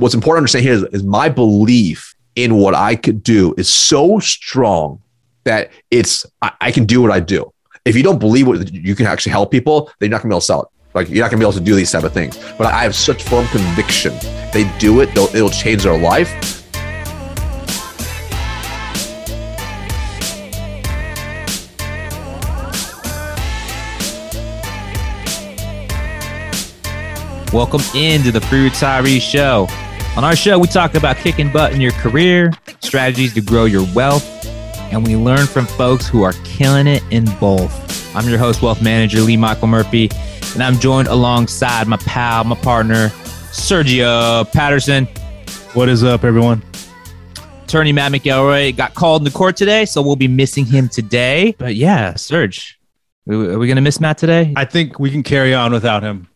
what's important to understand here is, is my belief in what I could do is so strong that it's I, I can do what I do. If you don't believe what you can actually help people, then you're not gonna be able to sell it. Like you're not gonna be able to do these type of things. But I have such firm conviction. They do it, it'll change their life. Welcome into the Free Retiree Show. On our show, we talk about kicking butt in your career, strategies to grow your wealth, and we learn from folks who are killing it in both. I'm your host, wealth manager Lee Michael Murphy, and I'm joined alongside my pal, my partner, Sergio Patterson. What is up, everyone? Attorney Matt McElroy got called into court today, so we'll be missing him today. But yeah, Serge, are we going to miss Matt today? I think we can carry on without him.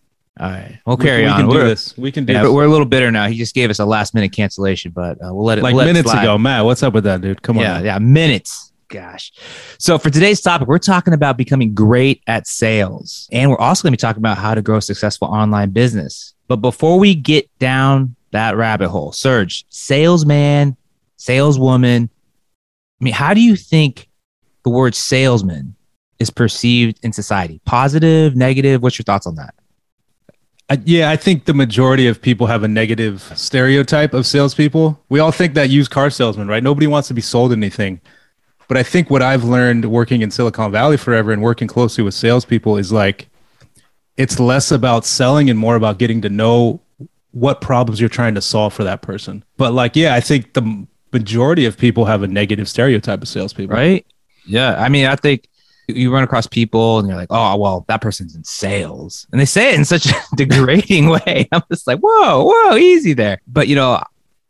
All right, we'll carry we, we on. Can we're, do this. We can do yeah, this. but we're a little bitter now. He just gave us a last minute cancellation, but uh, we'll let it like we'll let it minutes slide. ago. Matt, what's up with that, dude? Come on. Yeah, yeah, minutes. Gosh. So for today's topic, we're talking about becoming great at sales, and we're also going to be talking about how to grow a successful online business. But before we get down that rabbit hole, Serge, salesman, saleswoman. I mean, how do you think the word salesman is perceived in society? Positive, negative? What's your thoughts on that? I, yeah, I think the majority of people have a negative stereotype of salespeople. We all think that used car salesman, right? Nobody wants to be sold anything. But I think what I've learned working in Silicon Valley forever and working closely with salespeople is like it's less about selling and more about getting to know what problems you're trying to solve for that person. But like, yeah, I think the majority of people have a negative stereotype of salespeople. Right? Yeah. I mean, I think you run across people and you're like, oh, well, that person's in sales. And they say it in such a degrading way. I'm just like, whoa, whoa, easy there. But, you know,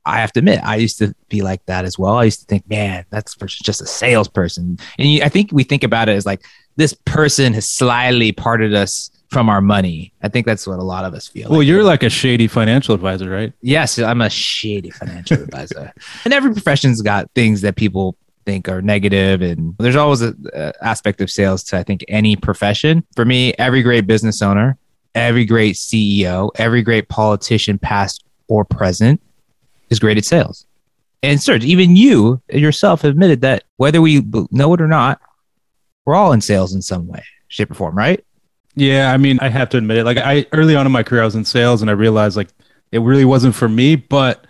I have to admit, I used to be like that as well. I used to think, man, that's just a salesperson. And you, I think we think about it as like, this person has slyly parted us from our money. I think that's what a lot of us feel. Well, like. you're like a shady financial advisor, right? Yes, I'm a shady financial advisor. And every profession's got things that people think are negative. And there's always an aspect of sales to i think any profession. For me every great business owner every great ceo every great politician past or present is great at sales. And serge even you yourself admitted that whether we know it or not we're all in sales in some way shape or form right? Yeah i mean i have to admit it. Like i early on in my career i was in sales and i realized like it really wasn't for me. But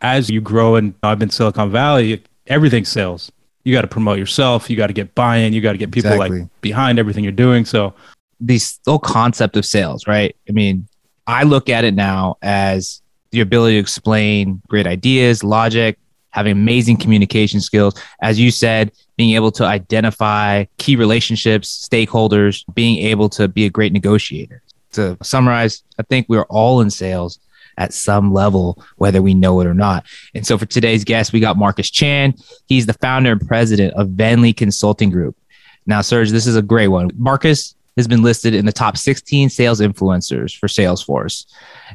as you grow and i've been silicon valley everything sales you got to promote yourself. You got to get buy-in. You got to get people exactly. like behind everything you're doing. So this whole concept of sales, right? I mean, I look at it now as the ability to explain great ideas, logic, having amazing communication skills. As you said, being able to identify key relationships, stakeholders, being able to be a great negotiator. To summarize, I think we're all in sales at some level, whether we know it or not. And so for today's guest, we got Marcus Chan. He's the founder and president of Venli Consulting Group. Now, Serge, this is a great one. Marcus has been listed in the top 16 sales influencers for Salesforce.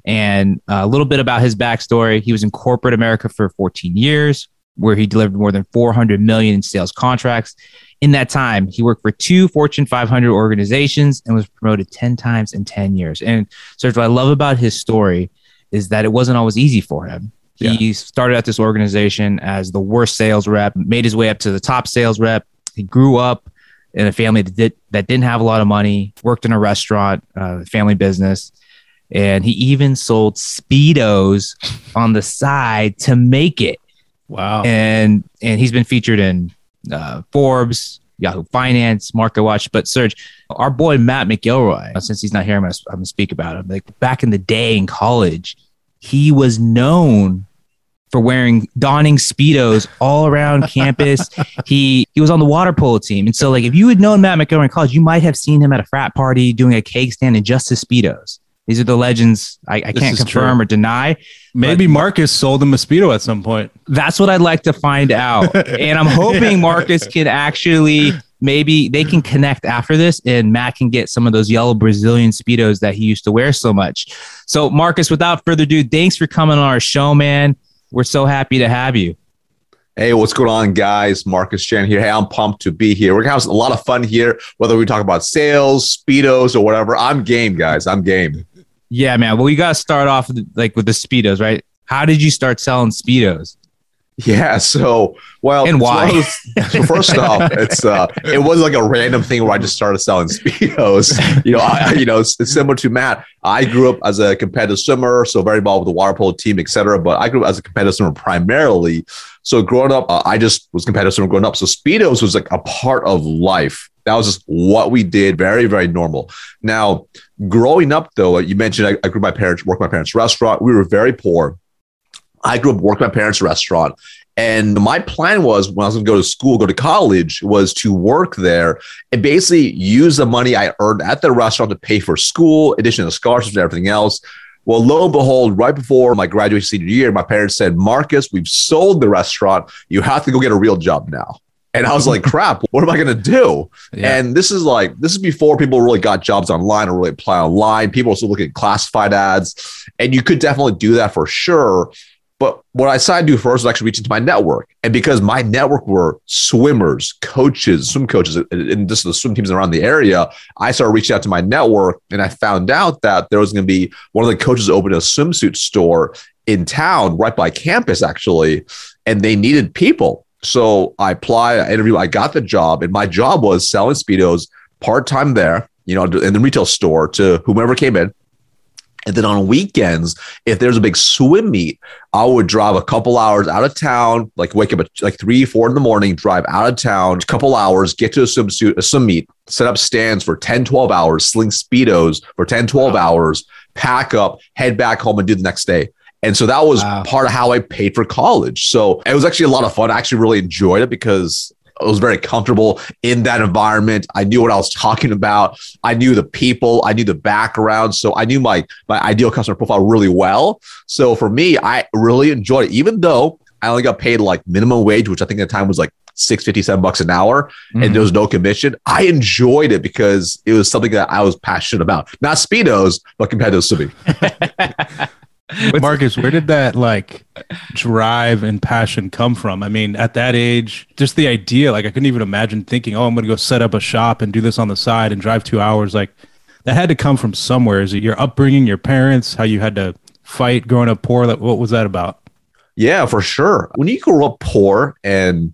And uh, a little bit about his backstory. He was in corporate America for 14 years, where he delivered more than 400 million in sales contracts. In that time, he worked for two Fortune 500 organizations and was promoted 10 times in 10 years. And Serge, what I love about his story is that it wasn't always easy for him. Yeah. He started at this organization as the worst sales rep, made his way up to the top sales rep. He grew up in a family that, did, that didn't have a lot of money, worked in a restaurant, uh, family business, and he even sold Speedos on the side to make it. Wow. And and he's been featured in uh, Forbes, Yahoo Finance, Market Watch. But Serge, our boy Matt McElroy, uh, since he's not here, I'm I'm gonna speak about him. Like back in the day in college, he was known for wearing donning speedos all around campus. He he was on the water polo team, and so like if you had known Matt McElroy in college, you might have seen him at a frat party doing a cake stand in just his speedos. These are the legends I, I can't confirm true. or deny. Maybe Marcus sold him a speedo at some point. That's what I'd like to find out, and I'm hoping Marcus can actually maybe they can connect after this and Matt can get some of those yellow Brazilian Speedos that he used to wear so much. So, Marcus, without further ado, thanks for coming on our show, man. We're so happy to have you. Hey, what's going on, guys? Marcus Chan here. Hey, I'm pumped to be here. We're gonna have a lot of fun here, whether we talk about sales, speedos, or whatever. I'm game, guys. I'm game. Yeah, man. Well, you gotta start off like with the speedos, right? How did you start selling speedos? Yeah. So, well, And why? so first off, it's uh, it was like a random thing where I just started selling speedos. You know, I, you know, it's, it's similar to Matt. I grew up as a competitive swimmer, so very involved with the water polo team, etc. But I grew up as a competitive swimmer primarily. So growing up, uh, I just was competitive swimmer growing up. So speedos was like a part of life. That was just what we did. Very, very normal. Now, growing up though, you mentioned I, I grew my parents worked my parents' restaurant. We were very poor. I grew up working my parents' restaurant. And my plan was when I was going to go to school, go to college, was to work there and basically use the money I earned at the restaurant to pay for school, addition to scholarships and everything else. Well, lo and behold, right before my graduation senior year, my parents said, Marcus, we've sold the restaurant. You have to go get a real job now. And I was like, crap, what am I going to do? Yeah. And this is like, this is before people really got jobs online or really apply online. People were still looking at classified ads. And you could definitely do that for sure. But what I decided to do first was actually reach into my network. And because my network were swimmers, coaches, swim coaches, and- just the swim teams around the area, I started reaching out to my network and I found out that there was going to be one of the coaches opened a swimsuit store in town, right by campus, actually, and they needed people. So I apply, I interviewed, I got the job, and my job was selling Speedos part time there, you know, in the retail store to whomever came in. And then on weekends, if there's a big swim meet, I would drive a couple hours out of town, like wake up at like three, four in the morning, drive out of town, a couple hours, get to a swimsuit, a swim meet, set up stands for 10, 12 hours, sling speedos for 10, 12 hours, pack up, head back home and do the next day. And so that was Wow. part of how I paid for college. So it was actually a lot of fun. I actually really enjoyed it because I was very comfortable in that environment. I knew what I was talking about. I knew the people. I knew the background. So I knew my my ideal customer profile really well. So for me, I really enjoyed it, even though I only got paid like minimum wage, which I think at the time was like six fifty seven bucks an hour, Mhm. and there was no commission. I enjoyed it because it was something that I was passionate about. Not speedos, but competitive swimming. Marcus, where did that like drive and passion come from? I mean, at that age, just the idea, like I couldn't even imagine thinking, oh, I'm going to go set up a shop and do this on the side and drive two hours. Like that had to come from somewhere. Is it your upbringing, your parents, how you had to fight growing up poor? Like, what was that about? Yeah, for sure. When you grow up poor and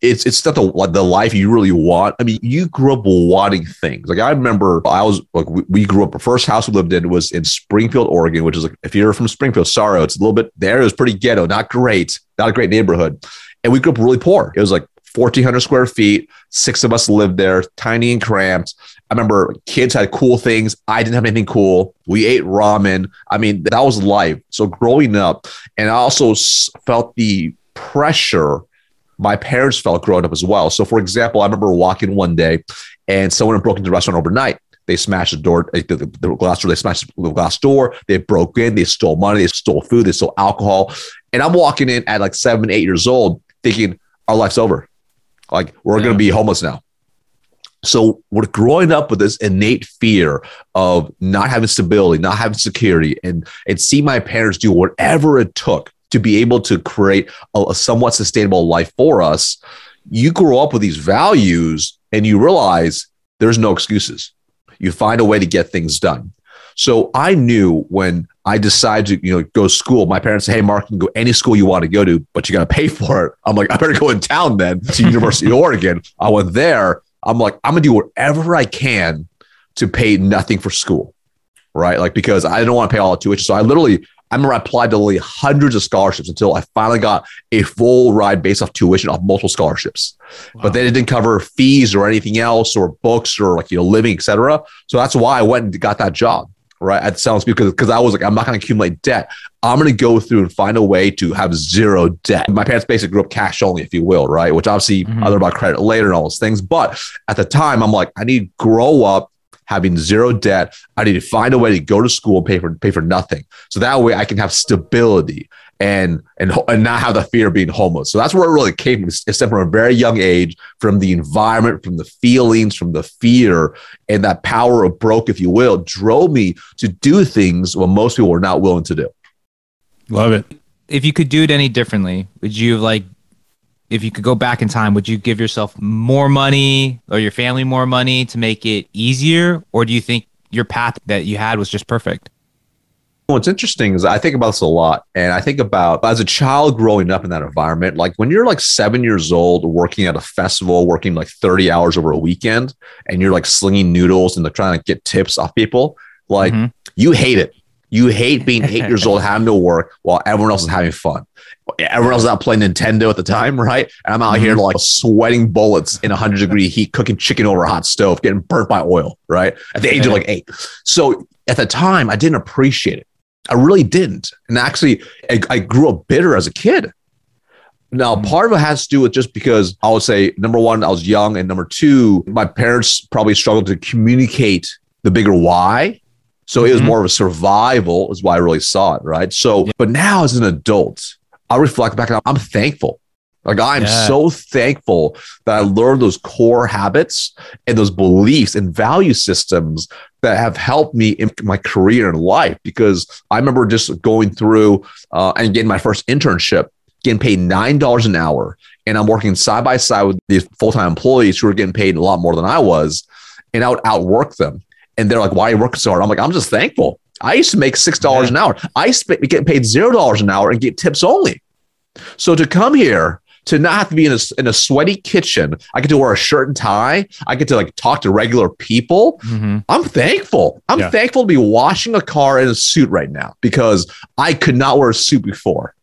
it's it's not the the life you really want. I mean, you grew up wanting things. Like I remember, I was like we, we grew up. The first house we lived in was in Springfield, Oregon, which is like if you're from Springfield, sorry, it's a little bit there. It was pretty ghetto, not great, not a great neighborhood. And we grew up really poor. It was like 1,400 square feet. Six of us lived there, tiny and cramped. I remember kids had cool things. I didn't have anything cool. We ate ramen. I mean, that was life. So growing up, and I also felt the pressure my parents felt growing up as well. So, for example, I remember walking one day and someone had broken into the restaurant overnight. They smashed the door, the, the, the glass door. They smashed the glass door. They broke in. They stole money. They stole food. They stole alcohol. And I'm walking in at like seven, eight years old, thinking our life's over. Like we're going to be homeless now. So we're growing up with this innate fear of not having stability, not having security, and and see my parents do whatever it took to be able to create a, a somewhat sustainable life for us. You grow up with these values, and you realize there's no excuses. You find a way to get things done. So I knew when I decided to, you know, go to school, my parents said, Hey, Mark, you can go any school you want to go to, but you got to pay for it. I'm like, I better go in town then to University of Oregon. I went there. I'm like, I'm going to do whatever I can to pay nothing for school. Right. Like, because I don't want to pay all the tuition. So I literally, I remember I applied to literally hundreds of scholarships until I finally got a full ride based off tuition off multiple scholarships. But then it didn't cover fees or anything else or books or like, you know, living, et cetera. So that's why I went and got that job right at Sounds because because I was like, I'm not going to accumulate debt. I'm going to go through and find a way to have zero debt. My parents basically grew up cash only, if you will, right? Which obviously Mhm. I learned about credit later and all those things. But at the time, I'm like, I need to grow up having zero debt. I need to find a way to go to school and pay for pay for nothing. So that way I can have stability and and and not have the fear of being homeless. So that's where it really came from. It's from a very young age, from the environment, from the feelings, from the fear, and that power of broke, if you will, drove me to do things what most people were not willing to do. Love it. if you could do it any differently, would you have like if you could go back in time, would you give yourself more money or your family more money to make it easier? Or do you think your path that you had was just perfect? What's interesting is I think about this a lot. And I think about as a child growing up in that environment, like when you're like seven years old, working at a festival, working like 30 hours over a weekend, and you're like slinging noodles and they're trying to get tips off people, like Mhm. you hate it. You hate being eight years old, having to work while everyone else is having fun. Everyone else is out playing Nintendo at the time, right? And I'm out here like sweating bullets in 100 degree heat, cooking chicken over a hot stove, getting burnt by oil, right? At the age of like eight. So at the time, I didn't appreciate it. I really didn't. And actually, I, I grew up bitter as a kid. Now, Mhm. part of it has to do with just because I would say, number one, I was young. And number two, my parents probably struggled to communicate the bigger why. So it was Mhm. more of a survival, is why I really saw it. Right. So, Yeah. but now as an adult, I reflect back and I'm thankful. Like I'm Yeah. so thankful that I learned those core habits and those beliefs and value systems that have helped me in my career and life. Because I remember just going through uh, and getting my first internship, getting paid nine dollars an hour, and I'm working side by side with these full time employees who are getting paid a lot more than I was, and I would outwork them. And they're like, "Why are you working so hard?" I'm like, "I'm just thankful." I used to make six dollars an hour. I be getting paid zero dollars an hour and get tips only. So to come here to not have to be in a, in a sweaty kitchen, I get to wear a shirt and tie. I get to like talk to regular people. Mhm. I'm thankful. I'm Yeah. thankful to be washing a car in a suit right now because I could not wear a suit before.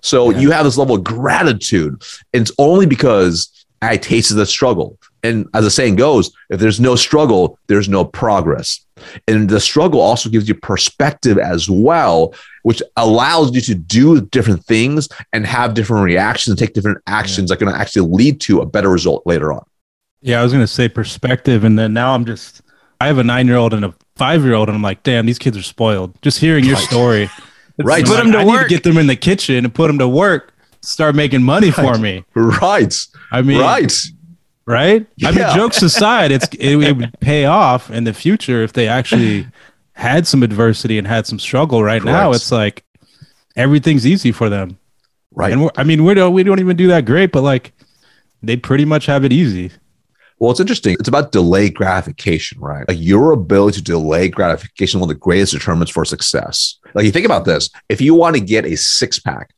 So Yeah. you have this level of gratitude. And it's only because I tasted the struggle. And as the saying goes, if there's no struggle, there's no progress. And the struggle also gives you perspective as well, which allows you to do different things and have different reactions and take different actions that can actually lead to a better result later on. Yeah, I was gonna say perspective, and then now I'm just I have a nine year old and a five year old, and I'm like, damn, these kids are spoiled. Just hearing your Right. story, it's Right. like, Put 'em to I work. need to get them in the kitchen and put them to work. Start making money for me. Right. I mean, right. Right? I mean, jokes aside, it's it, it would pay off in the future if they actually had some adversity and had some struggle. Right now, it's like everything's easy for them, Right. and we're, I mean, we don't we don't even do that great, but like they pretty much have it easy. Well, it's interesting. It's about delay gratification, right? Like your ability to delay gratification is one of the greatest determinants for success. Like you think about this. If you want to get a six pack,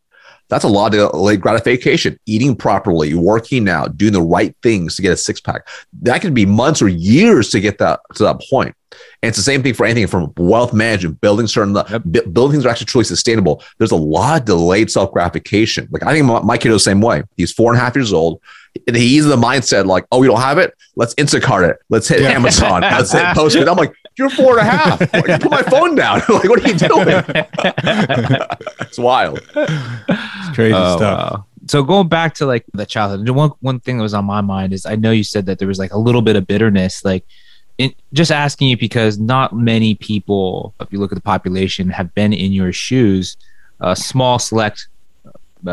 that's a lot of delayed gratification. Eating properly, working out, doing the right things to get a six pack. That could be months or years to get that to that point. And it's the same thing for anything from wealth management, building certain Yep. bu- building things that are actually truly sustainable. There's a lot of delayed self gratification. Like I think my, my kid is the same way. He's four and a half years old. And he's in the mindset like, oh, we don't have it. Let's Instacart it. Let's hit Yeah. Amazon. Let's hit Postmates. I'm like, you're four and a half. Like, put my phone down. like, what are you doing? it's wild. It's crazy Oh, stuff. wow. So going back to like the childhood, the one one thing that was on my mind is I know you said that there was like a little bit of bitterness, like in, just asking you because not many people, if you look at the population, have been in your shoes. A small select uh,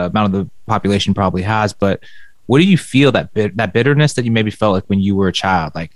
amount of the population probably has, but what do you feel that bit, that bitterness that you maybe felt like when you were a child, like?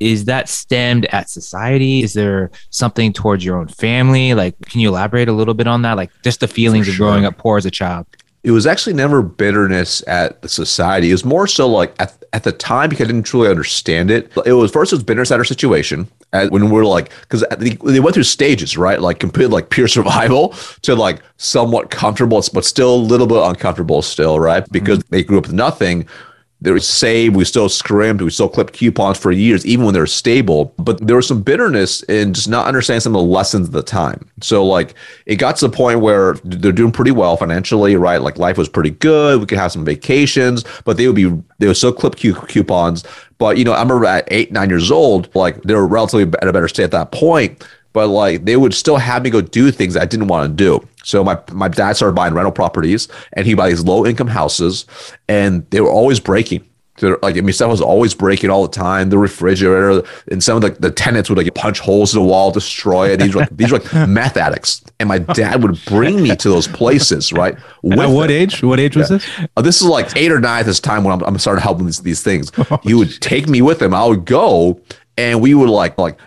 Is that stemmed at society? Is there something towards your own family? Like, can you elaborate a little bit on that? Like, just the feelings of growing up poor as a child. It was actually never bitterness at the society. It was more so like at, at the time because I didn't truly understand it. It was first it was bitterness at our situation as when we are like because they, they went through stages, right? Like compared like pure survival to like somewhat comfortable, but still a little bit uncomfortable still, right? Because mm-hmm. they grew up with nothing. They were saved. We still scrimped. We still clipped coupons for years, even when they were stable. But there was some bitterness in just not understanding some of the lessons at the time. So like it got to the point where they're doing pretty well financially, right? Like life was pretty good. We could have some vacations, but they would be they would still clip cu- coupons. But you know, I remember at eight, nine years old, like they were relatively at a better state at that point. But like they would still have me go do things I didn't want to do. So my my dad started buying rental properties, and he buy these low income houses, and they were always breaking. Like I mean, stuff was always breaking all the time. The refrigerator and some of the, the tenants would like punch holes in the wall, destroy it. These were like, these were like meth addicts, and my dad would bring me to those places. Right? At what them. age? What age was this? Uh, this is like eight or nine at this time when I'm, I'm starting helping these, these things. he would take me with him. I would go, and we would like like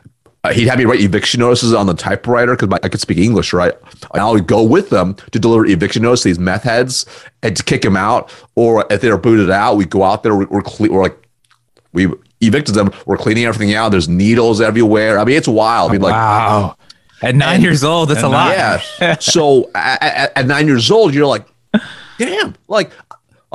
uh, he'd have me write eviction notices on the typewriter because I could speak English, right? And I would go with them to deliver eviction notices to these meth heads and to kick them out. Or if they were booted out, we'd go out there. We're, we're, cle- we're like we evicted them. We're cleaning everything out. There's needles everywhere. I mean, it's wild. I mean, like wow. At nine And- years old, that's a lot. Yeah. so at, at, at nine years old, you're like, damn, like,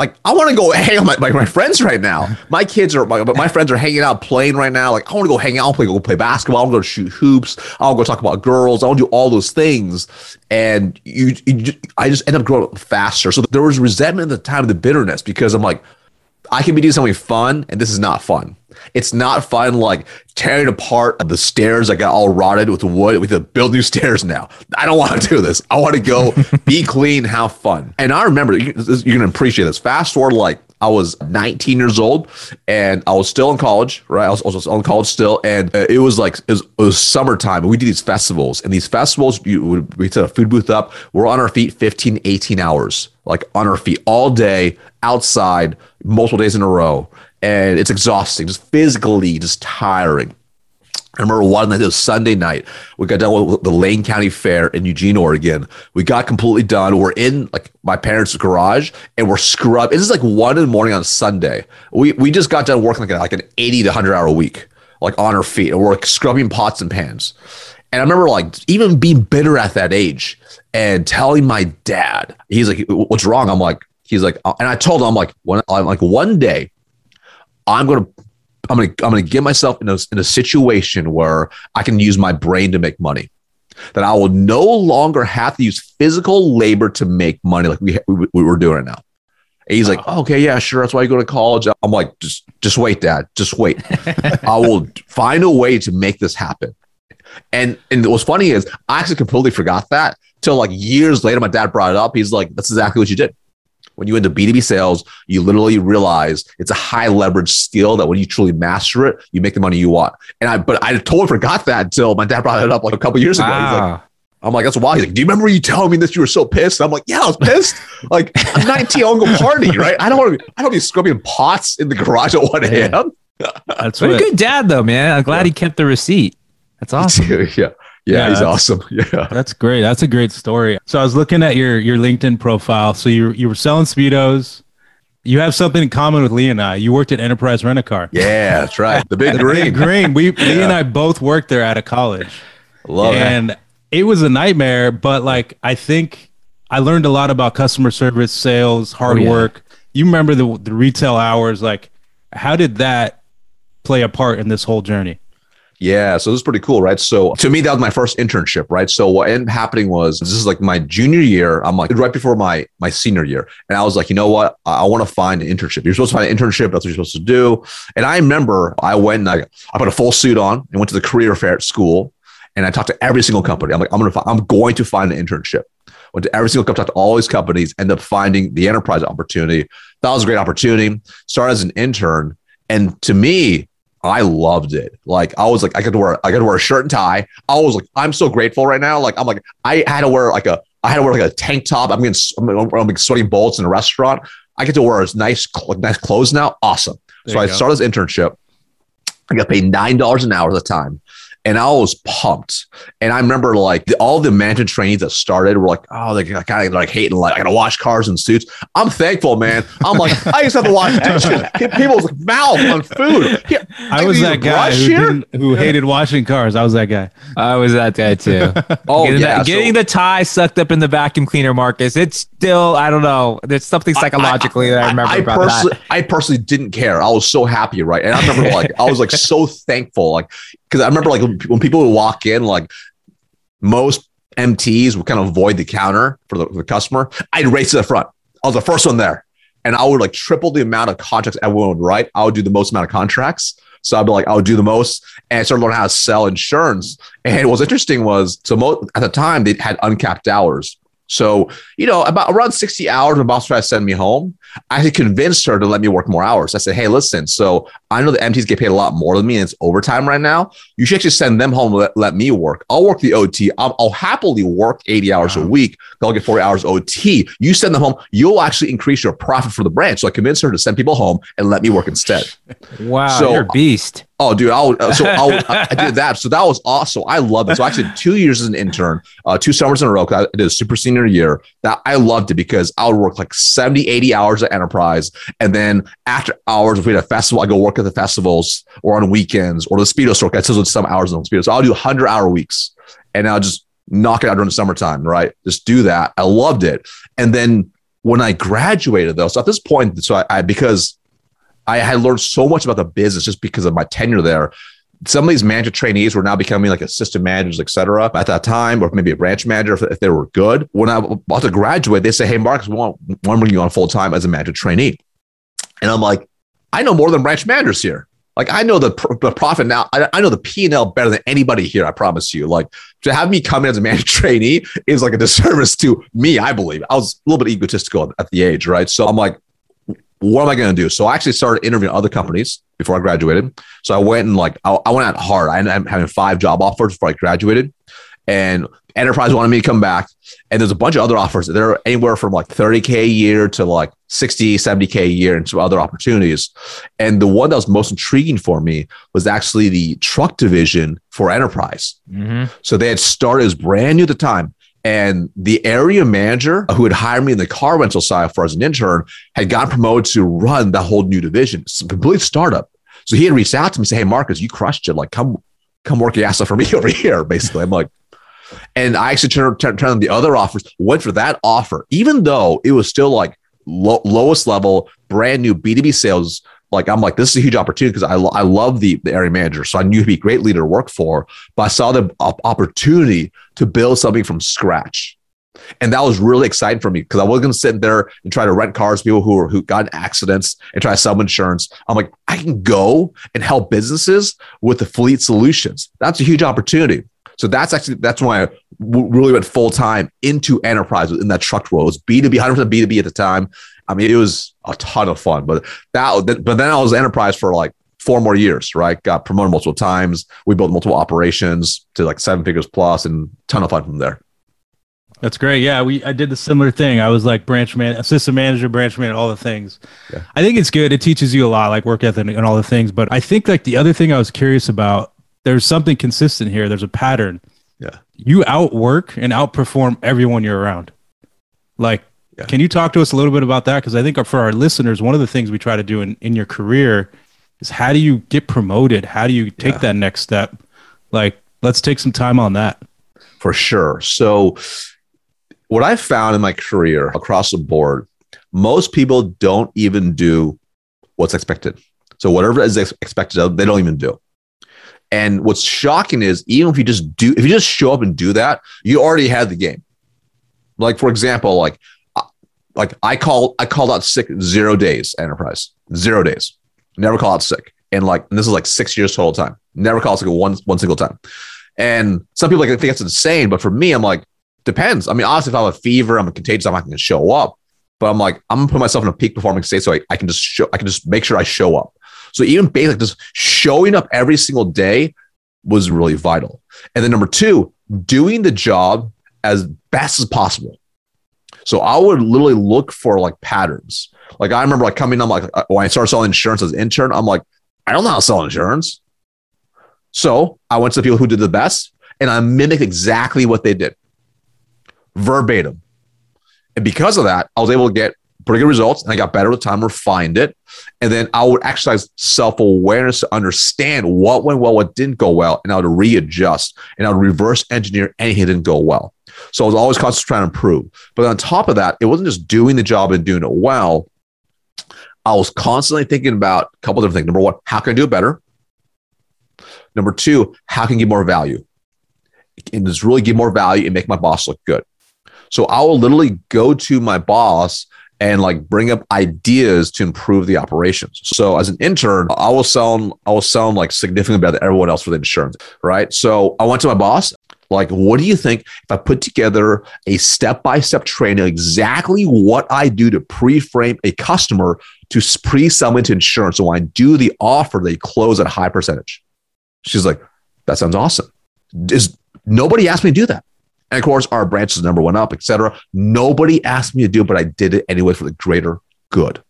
like I want to go hang out with my, my, my friends right now. My kids are, my, my friends are hanging out playing right now. Like I want to go hang out, play, go play basketball. I want to go shoot hoops. I want to go talk about girls. I want to do all those things. And you, you I just end up growing up faster. So there was resentment at the time the bitterness because I'm like, I can be doing something fun, and this is not fun. It's not fun like tearing apart the stairs that got all rotted with wood. We have to build new stairs now. I don't want to do this. I want to go be clean, have fun. And I remember you- you're gonna appreciate this. Fast forward, like I was 19 years old, and I was still in college. Right, I was, I was in college still, and uh, it was like it was, it was summertime. And we did these festivals, and these festivals, you we set a food booth up. We're on our feet 15, 18 hours, like on our feet all day outside, multiple days in a row, and it's exhausting, just physically, just tiring. I remember one night, it was Sunday night. We got done with the Lane County Fair in Eugene, Oregon. We got completely done. We're in like my parents' garage and we're scrubbed. It's like one in the morning on Sunday. We we just got done working like, a, like an 80 to 100 hour week, like on our feet. And we're like scrubbing pots and pans. And I remember like even being bitter at that age and telling my dad, he's like, what's wrong? I'm like, he's like, uh, and I told him, I'm like, one, I'm like, one day I'm going to I'm gonna I'm gonna get myself in a in a situation where I can use my brain to make money. That I will no longer have to use physical labor to make money like we we, we were doing it now. And he's like, oh, okay, yeah, sure. That's why you go to college. I'm like, just just wait, Dad. Just wait. I will find a way to make this happen. And and what's funny is I actually completely forgot that till like years later. My dad brought it up. He's like, that's exactly what you did when you into B2B sales, you literally realize it's a high leverage skill that when you truly master it, you make the money you want. And I, but I totally forgot that until my dad brought it up like a couple years ago. He's like, I'm like, that's wild. He's like, do you remember you telling me this? You were so pissed. I'm like, yeah, I was pissed. like, I'm 19, I want to go party, right? I don't want to. Be, I don't be scrubbing pots in the garage at 1 a.m. That's What a good dad, though, man. I'm glad he kept the receipt. That's awesome. yeah, yeah, Yeah, he's awesome. Yeah, That's great. That's a great story. So I was looking at your your LinkedIn profile. So you you were selling speedos. You have something in common with Lee and I. You worked at Enterprise Rent a Car. yeah, that's right. The big green. Green. We Lee and I both worked there out of college. Love it. and it was a nightmare but like i think i learned a lot about customer service sales hard Oh, yeah. work you remember the, the retail hours like how did that play a part in this whole journey Yeah, so this is pretty cool, right? So to me, that was my first internship, right? So what ended up happening was this is like my junior year. I'm like right before my my senior year, and I was like, you know what? I, I want to find an internship. You're supposed to find an internship. That's what you're supposed to do. And I remember I went and I, I put a full suit on and went to the career fair at school, and I talked to every single company. I'm like, I'm gonna, fi- I'm going to find an internship. Went to every single company, talked to all these companies, ended up finding the enterprise opportunity. That was a great opportunity. Started as an intern, and to me, I loved it. Like I was like, I got to wear, I got to wear a shirt and tie. I was like, I'm so grateful right now. Like I'm like, I had to wear like a, I had to wear like a tank top. I'm getting, I'm, I'm sweating bullets in a restaurant. I get to wear nice, nice clothes now. Awesome. There so I go. started this internship. I got paid nine dollars an hour at the time, and I was pumped. And I remember like the, all the management trainees that started were like, oh, they got kind of like hating like I gotta wash cars and suits. I'm thankful, man. I'm like, I used to have to wash dishes. People's mouth on food. Here, i was that guy who, who hated washing cars i was that guy I was that guy too. Oh getting yeah, the, getting so- the tie sucked up in the vacuum cleaner, Marcus. It's still, I don't know. There's something psychologically that I remember I, about personally, I personally didn't care. I was so happy, right? And I remember like I was like so thankful, like because I remember like when people would walk in, like most MTs would kind of avoid the counter for the, the customer. I'd race to the front. I was the first one there, and I would like triple the amount of contracts everyone would write. I would do the most amount of contracts. So I'd be like, I would do the most, and I started learning how to sell insurance. And what's interesting was, so at the time they had uncapped hours. So you know, about around sixty hours, my boss tried to send me home. I actually convinced her to let me work more hours. I said, hey, listen, so I know the MTs get paid a lot more than me and it's overtime right now. You should actually send them home and let, let me work. I'll work the OT. I'll, I'll happily work 80 hours a week. I'll get 40 hours OT. You send them home, you'll actually increase your profit for the branch. So I convinced her to send people home and let me work instead. Wow, So- you're a beast. Oh, dude, I would, so I, I did that. So that was awesome. I love it. So I actually did two years as an intern, uh, two summers in a row. 'cause I did a super senior year. That I loved it because I would work like 70, 80 hours at enterprise. And then after hours, if we had a festival, I go work at the festivals or on weekends or the speedo store. I still some hours on speedo. So I'll do 100 hour weeks. and I'll just knock it out during the summertime, right? Just do that. I loved it. And then when I graduated, though, so at this point, so I, I because I had learned so much about the business just because of my tenure there. Some of these manager trainees were now becoming like assistant managers, et cetera, at that time, or maybe a branch manager if, if they were good. When I was about to graduate, they say, Hey, Marcus, we want, we want to bring you on full time as a manager trainee. And I'm like, I know more than branch managers here. Like I know the, the profit now. I, I know the P and L better than anybody here. I promise you. Like to have me come in as a manager trainee is like a disservice to me. I believe I was a little bit egotistical at the age, right? So I'm like, what am I going to do? So I actually started interviewing other companies before I graduated. So I went and like I, I went out hard. I ended up having five job offers before I graduated, and Enterprise wanted me to come back. And there's a bunch of other offers. They're anywhere from like 30K a year to like 60, 70K a year and some other opportunities. And the one that was most intriguing for me was actually the truck division for Enterprise. Mm-hmm. So they had started, as brand new at the time. And the area manager who had hired me in the car rental side for as an intern had gotten promoted to run the whole new division. It's a complete startup. So he had reached out to me and say, Hey, Marcus, you crushed it. Like, come, come work your ass off for me over here. Basically, I'm like, and I actually turned, turned, turned on the other offers, went for that offer, even though it was still like lo- lowest level, brand new B2B sales. Like, I'm like, this is a huge opportunity because I, lo- I love the, the area manager. So I knew he'd be a great leader to work for, but I saw the op- opportunity to build something from scratch. And that was really exciting for me because I wasn't going to sit there and try to rent cars, people who were, who got in accidents and try to sell insurance. I'm like, I can go and help businesses with the fleet solutions. That's a huge opportunity. So that's actually that's why I really went full time into enterprise in that truck role. It was B two B, hundred percent B two B at the time. I mean, it was a ton of fun. But that, but then I was enterprise for like four more years. Right, got promoted multiple times. We built multiple operations to like seven figures plus, and ton of fun from there. That's great. Yeah, we I did the similar thing. I was like branch man, assistant manager, branch man, all the things. Yeah. I think it's good. It teaches you a lot, like work ethic and all the things. But I think like the other thing I was curious about there's something consistent here. There's a pattern. Yeah. You outwork and outperform everyone you're around. Like, yeah. can you talk to us a little bit about that? Because I think for our listeners, one of the things we try to do in, in your career is how do you get promoted? How do you take yeah. that next step? Like, let's take some time on that. For sure. So, what I found in my career across the board, most people don't even do what's expected. So, whatever is expected of, them, they don't even do. And what's shocking is even if you just do, if you just show up and do that, you already had the game. Like for example, like like I call I called out sick zero days enterprise zero days, never call out sick, and like and this is like six years total time, never call sick one one single time. And some people like think that's insane, but for me, I'm like depends. I mean, honestly, if I have a fever, I'm contagious, I'm not going to show up. But I'm like I'm gonna put myself in a peak performing state so I, I can just show I can just make sure I show up. So even basic, just showing up every single day was really vital. And then number two, doing the job as best as possible. So I would literally look for like patterns. Like I remember like coming on like uh, when I started selling insurance as an intern, I'm like, I don't know how to sell insurance. So I went to the people who did the best and I mimicked exactly what they did. Verbatim. And because of that, I was able to get pretty good results and I got better with time, refined it. And then I would exercise self awareness to understand what went well, what didn't go well, and I would readjust and I would reverse engineer anything that didn't go well. So I was always constantly trying to improve. But on top of that, it wasn't just doing the job and doing it well. I was constantly thinking about a couple different things. Number one, how can I do it better? Number two, how can I give more value? And just really give more value and make my boss look good. So I will literally go to my boss and like bring up ideas to improve the operations. So as an intern, I was selling, I was selling like significantly better than everyone else for the insurance, right? So I went to my boss, like, what do you think if I put together a step-by-step training, exactly what I do to pre-frame a customer to pre-sell into insurance? So when I do the offer, they close at a high percentage. She's like, that sounds awesome. Is nobody asked me to do that? And of course, our branches number one up, etc. Nobody asked me to do it, but I did it anyway for the greater good.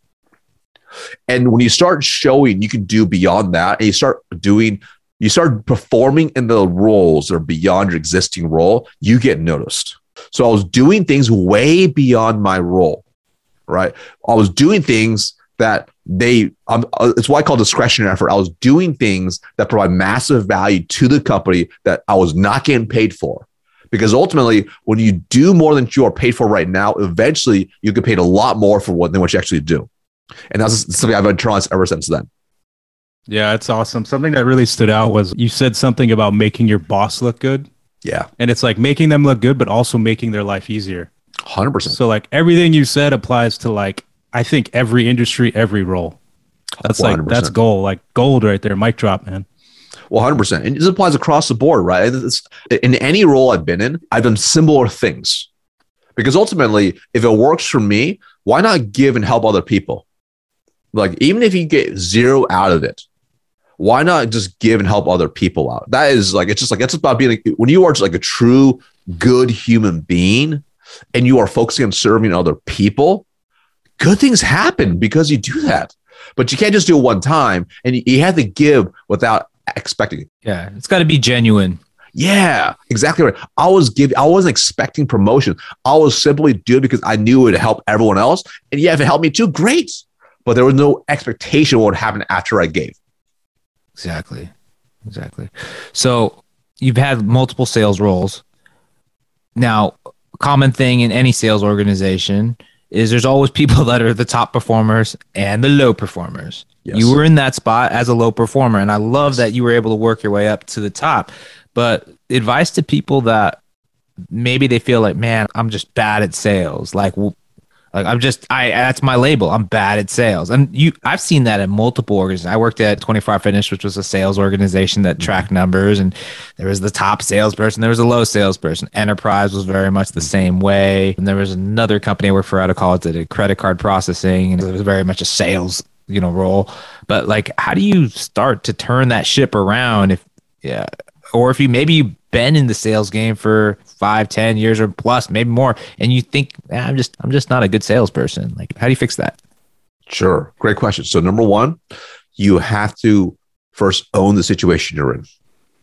And when you start showing you can do beyond that, and you start doing, you start performing in the roles that are beyond your existing role, you get noticed. So I was doing things way beyond my role, right? I was doing things that they um, it's what I call discretionary effort. I was doing things that provide massive value to the company that I was not getting paid for Because ultimately, when you do more than you are paid for right now, eventually you get paid a lot more for what than what you actually do. And that's something I've internalized ever since then. Yeah, it's awesome. Something that really stood out was you said something about making your boss look good. Yeah. And it's like making them look good, but also making their life easier. 100%. So, like, everything you said applies to, like, I think every industry, every role. That's like, 100%. that's gold, like gold right there. Mic drop, man. Well, 100%. And this applies across the board, right? It's, in any role I've been in, I've done similar things. Because ultimately, if it works for me, why not give and help other people? Like, even if you get zero out of it, why not just give and help other people out? That is like, it's just like, it's about being like, when you are just like a true good human being and you are focusing on serving other people, good things happen because you do that. But you can't just do it one time and you- have to give without expecting it. Yeah, it's got to be genuine. Yeah, exactly right. I was giving, I wasn't expecting promotion. I was simply doing it because I knew it would help everyone else. And yeah, if it helped me too, great. But there was no expectation of what would happen after I gave. Exactly. Exactly. So you've had multiple sales roles. Now, common thing in any sales organization is there's always people that are the top performers and the low performers. Yes. You were in that spot as a low performer, and I love that you were able to work your way up to the top. But advice to people that maybe they feel like, man, I'm just bad at sales. Like, like I'm just I that's my label. I'm bad at sales. And you I've seen that in multiple organizations. I worked at 24 Fitness, which was a sales organization that tracked mm-hmm. numbers and there was the top salesperson, there was a low salesperson. Enterprise was very much the mm-hmm. same way. And there was another company I worked for out of college that did credit card processing and it was very much a sales, you know, role. But like how do you start to turn that ship around if yeah or if you maybe you've been in the sales game for five, ten years or plus, maybe more, and you think "Ah, I'm just I'm just not a good salesperson. Like, how do you fix that? Sure. Great question. So, number one, you have to first own the situation you're in.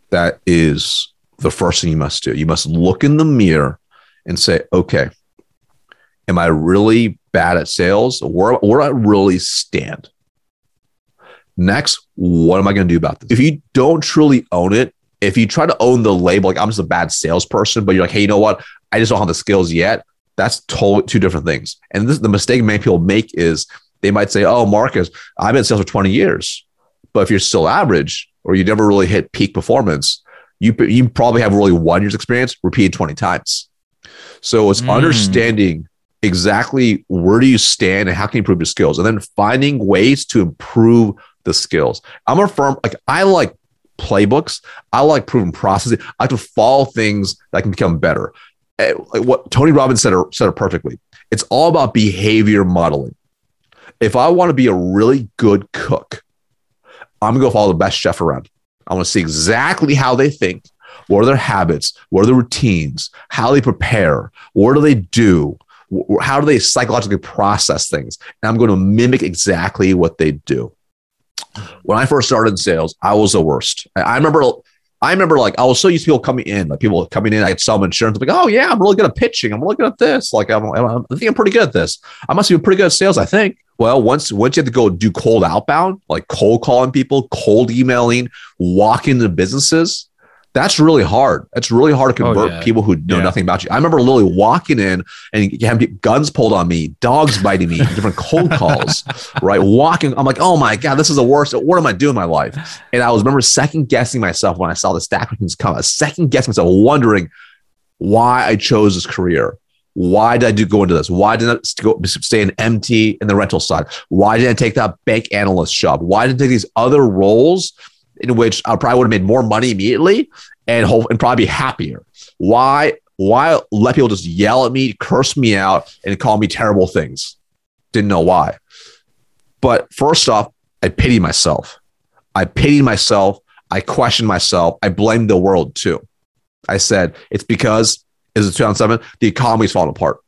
That is the first thing you must do. You must look in the mirror and say, okay, am I really bad at sales? Where, where I really stand? Next, what am I going to do about this? If you don't truly own it, if you try to own the label, like I'm just a bad salesperson, but you're like, hey, you know what? I just don't have the skills yet. That's totally two different things. And this, the mistake many people make is they might say, oh, Marcus, I've been in sales for 20 years. But if you're still average or you never really hit peak performance, you, you probably have really one year's experience repeated 20 times. So it's Mm. understanding exactly where do you stand and how can you improve your skills and then finding ways to improve the skills. I'm a firm, like I like playbooks. I like proven processes. I like to follow things that can become better. Eh, Like what Tony Robbins said, said it perfectly. It's all about behavior modeling. If I want to be a really good cook, I'm gonna go follow the best chef around. I want to see exactly how they think, what are their habits, what are their routines, how they prepare, what do they do, how do they psychologically process things, and I'm going to mimic exactly what they do. When I first started in sales, I was the worst. I, I remember, I remember like I was so used to people coming in, like people coming in, I could sell insurance. I'm like, oh yeah, I'm really good at pitching. I'm really good at this. Like I'm, I'm, I think I'm pretty good at this. I must be pretty good at sales. I think. Well, once once you have to go do cold outbound, like cold calling people, cold emailing, walk into businesses, that's really hard. That's really hard to Oh, convert yeah. people who know Yeah. nothing about you. I remember literally walking in and having guns pulled on me, dogs biting me, different cold calls, right? Walking, I'm like, oh my god, this is the worst. What am I doing in my life? And I was remember second guessing myself when I saw the stack come. I second guessing myself, wondering why I chose this career. Why did I do go into this? Why did I go, stay in MT in the rental side? Why did I take that bank analyst job? Why did I take these other roles in which I probably would have made more money immediately and hope and probably be happier? Why why let people just yell at me, curse me out, and call me terrible things? Didn't know why. But first off, I pity myself. I pity myself. I questioned myself. I blamed the world too. I said, it's because, is it 2007? The economy's falling apart.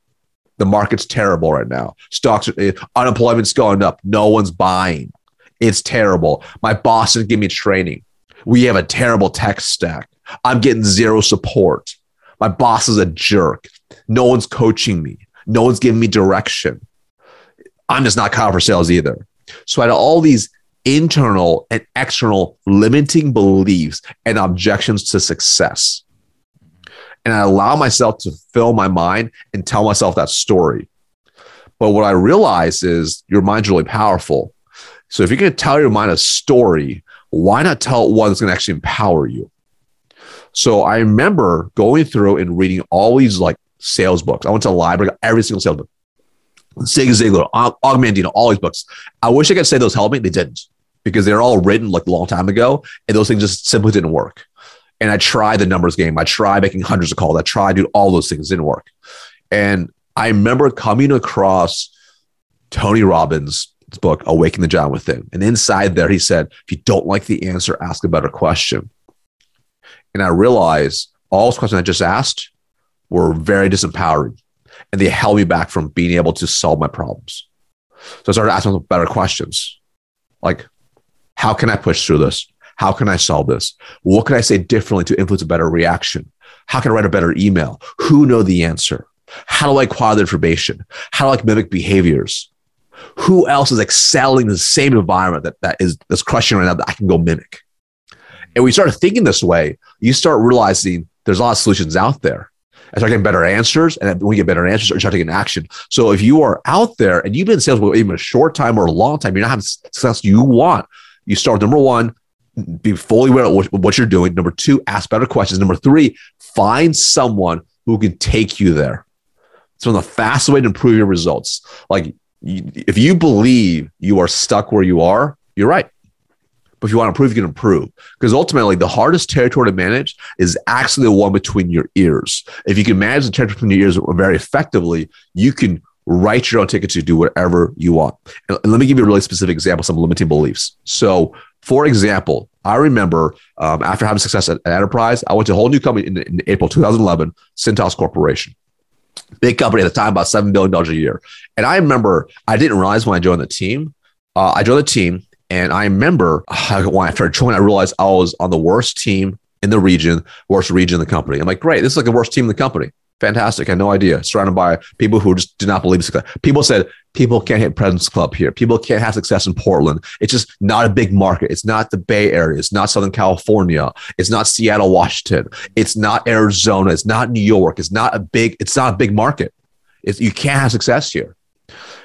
The market's terrible right now. Stocks, eh, unemployment's going up. No one's buying. It's terrible. My boss didn't give me training. We have a terrible tech stack. I'm getting zero support. My boss is a jerk. No one's coaching me. No one's giving me direction. I'm just not cut for sales either. So I had all these internal and external limiting beliefs and objections to success. and I allow myself to fill my mind and tell myself that story. But what I realize is your mind's really powerful. So if you're going to tell your mind a story, why not tell it one that's going to actually empower you? So I remember going through and reading all these like sales books. I went to the library, every single sales book. Zig Ziglar, Og Mandino, all these books. I wish I could say those helped me. They didn't because they're all written like a long time ago, and those things just simply didn't work. And I tried the numbers game. I tried making hundreds of calls. I tried do all those things. didn't work. And I remember coming across Tony Robbins' book, Awaken the Giant Within. And inside there, he said, if you don't like the answer, ask a better question. And I realized all those questions I just asked were very disempowering and they held me back from being able to solve my problems. So I started asking better questions like, how can I push through this? How can I solve this? What can I say differently to influence a better reaction? How can I write a better email? Who know the answer? How do I acquire the information? How do I mimic behaviors? Who else is excelling in the same environment that, that is that's crushing right now that I can go mimic? And we start thinking this way, you start realizing there's a lot of solutions out there. I start getting better answers, and when you get better answers, you start taking action. So if you are out there and you've been in sales for even a short time or a long time, you're not having success you want. You start number one, be fully aware of what you're doing. Number two, ask better questions. Number three, find someone who can take you there. It's one of the fastest way to improve your results. Like if you believe you are stuck where you are, you're right. But if you want to improve, you can improve. Because ultimately, the hardest territory to manage is actually the one between your ears. If you can manage the territory between your ears very effectively, you can write your own ticket to do whatever you want. And let me give you a really specific example, some limiting beliefs. So, for example, I remember um, after having success at, at, Enterprise, I went to a whole new company in, in April 2011, Cintas Corporation. Big company at the time, about $7 billion a year. And I remember I didn't realize when I joined the team, uh, I joined the team and I remember when I started joining, I realized I was on the worst team in the region, worst region in the company. I'm like, great, this is like the worst team in the company. Fantastic. I had no idea. Surrounded by people who just did not believe success. People said people can't hit President's Club here. People can't have success in Portland. It's just not a big market. It's not the Bay Area. It's not Southern California. It's not Seattle, Washington. It's not Arizona. It's not New York. It's not a big. It's not a big market. It's, you can't have success here.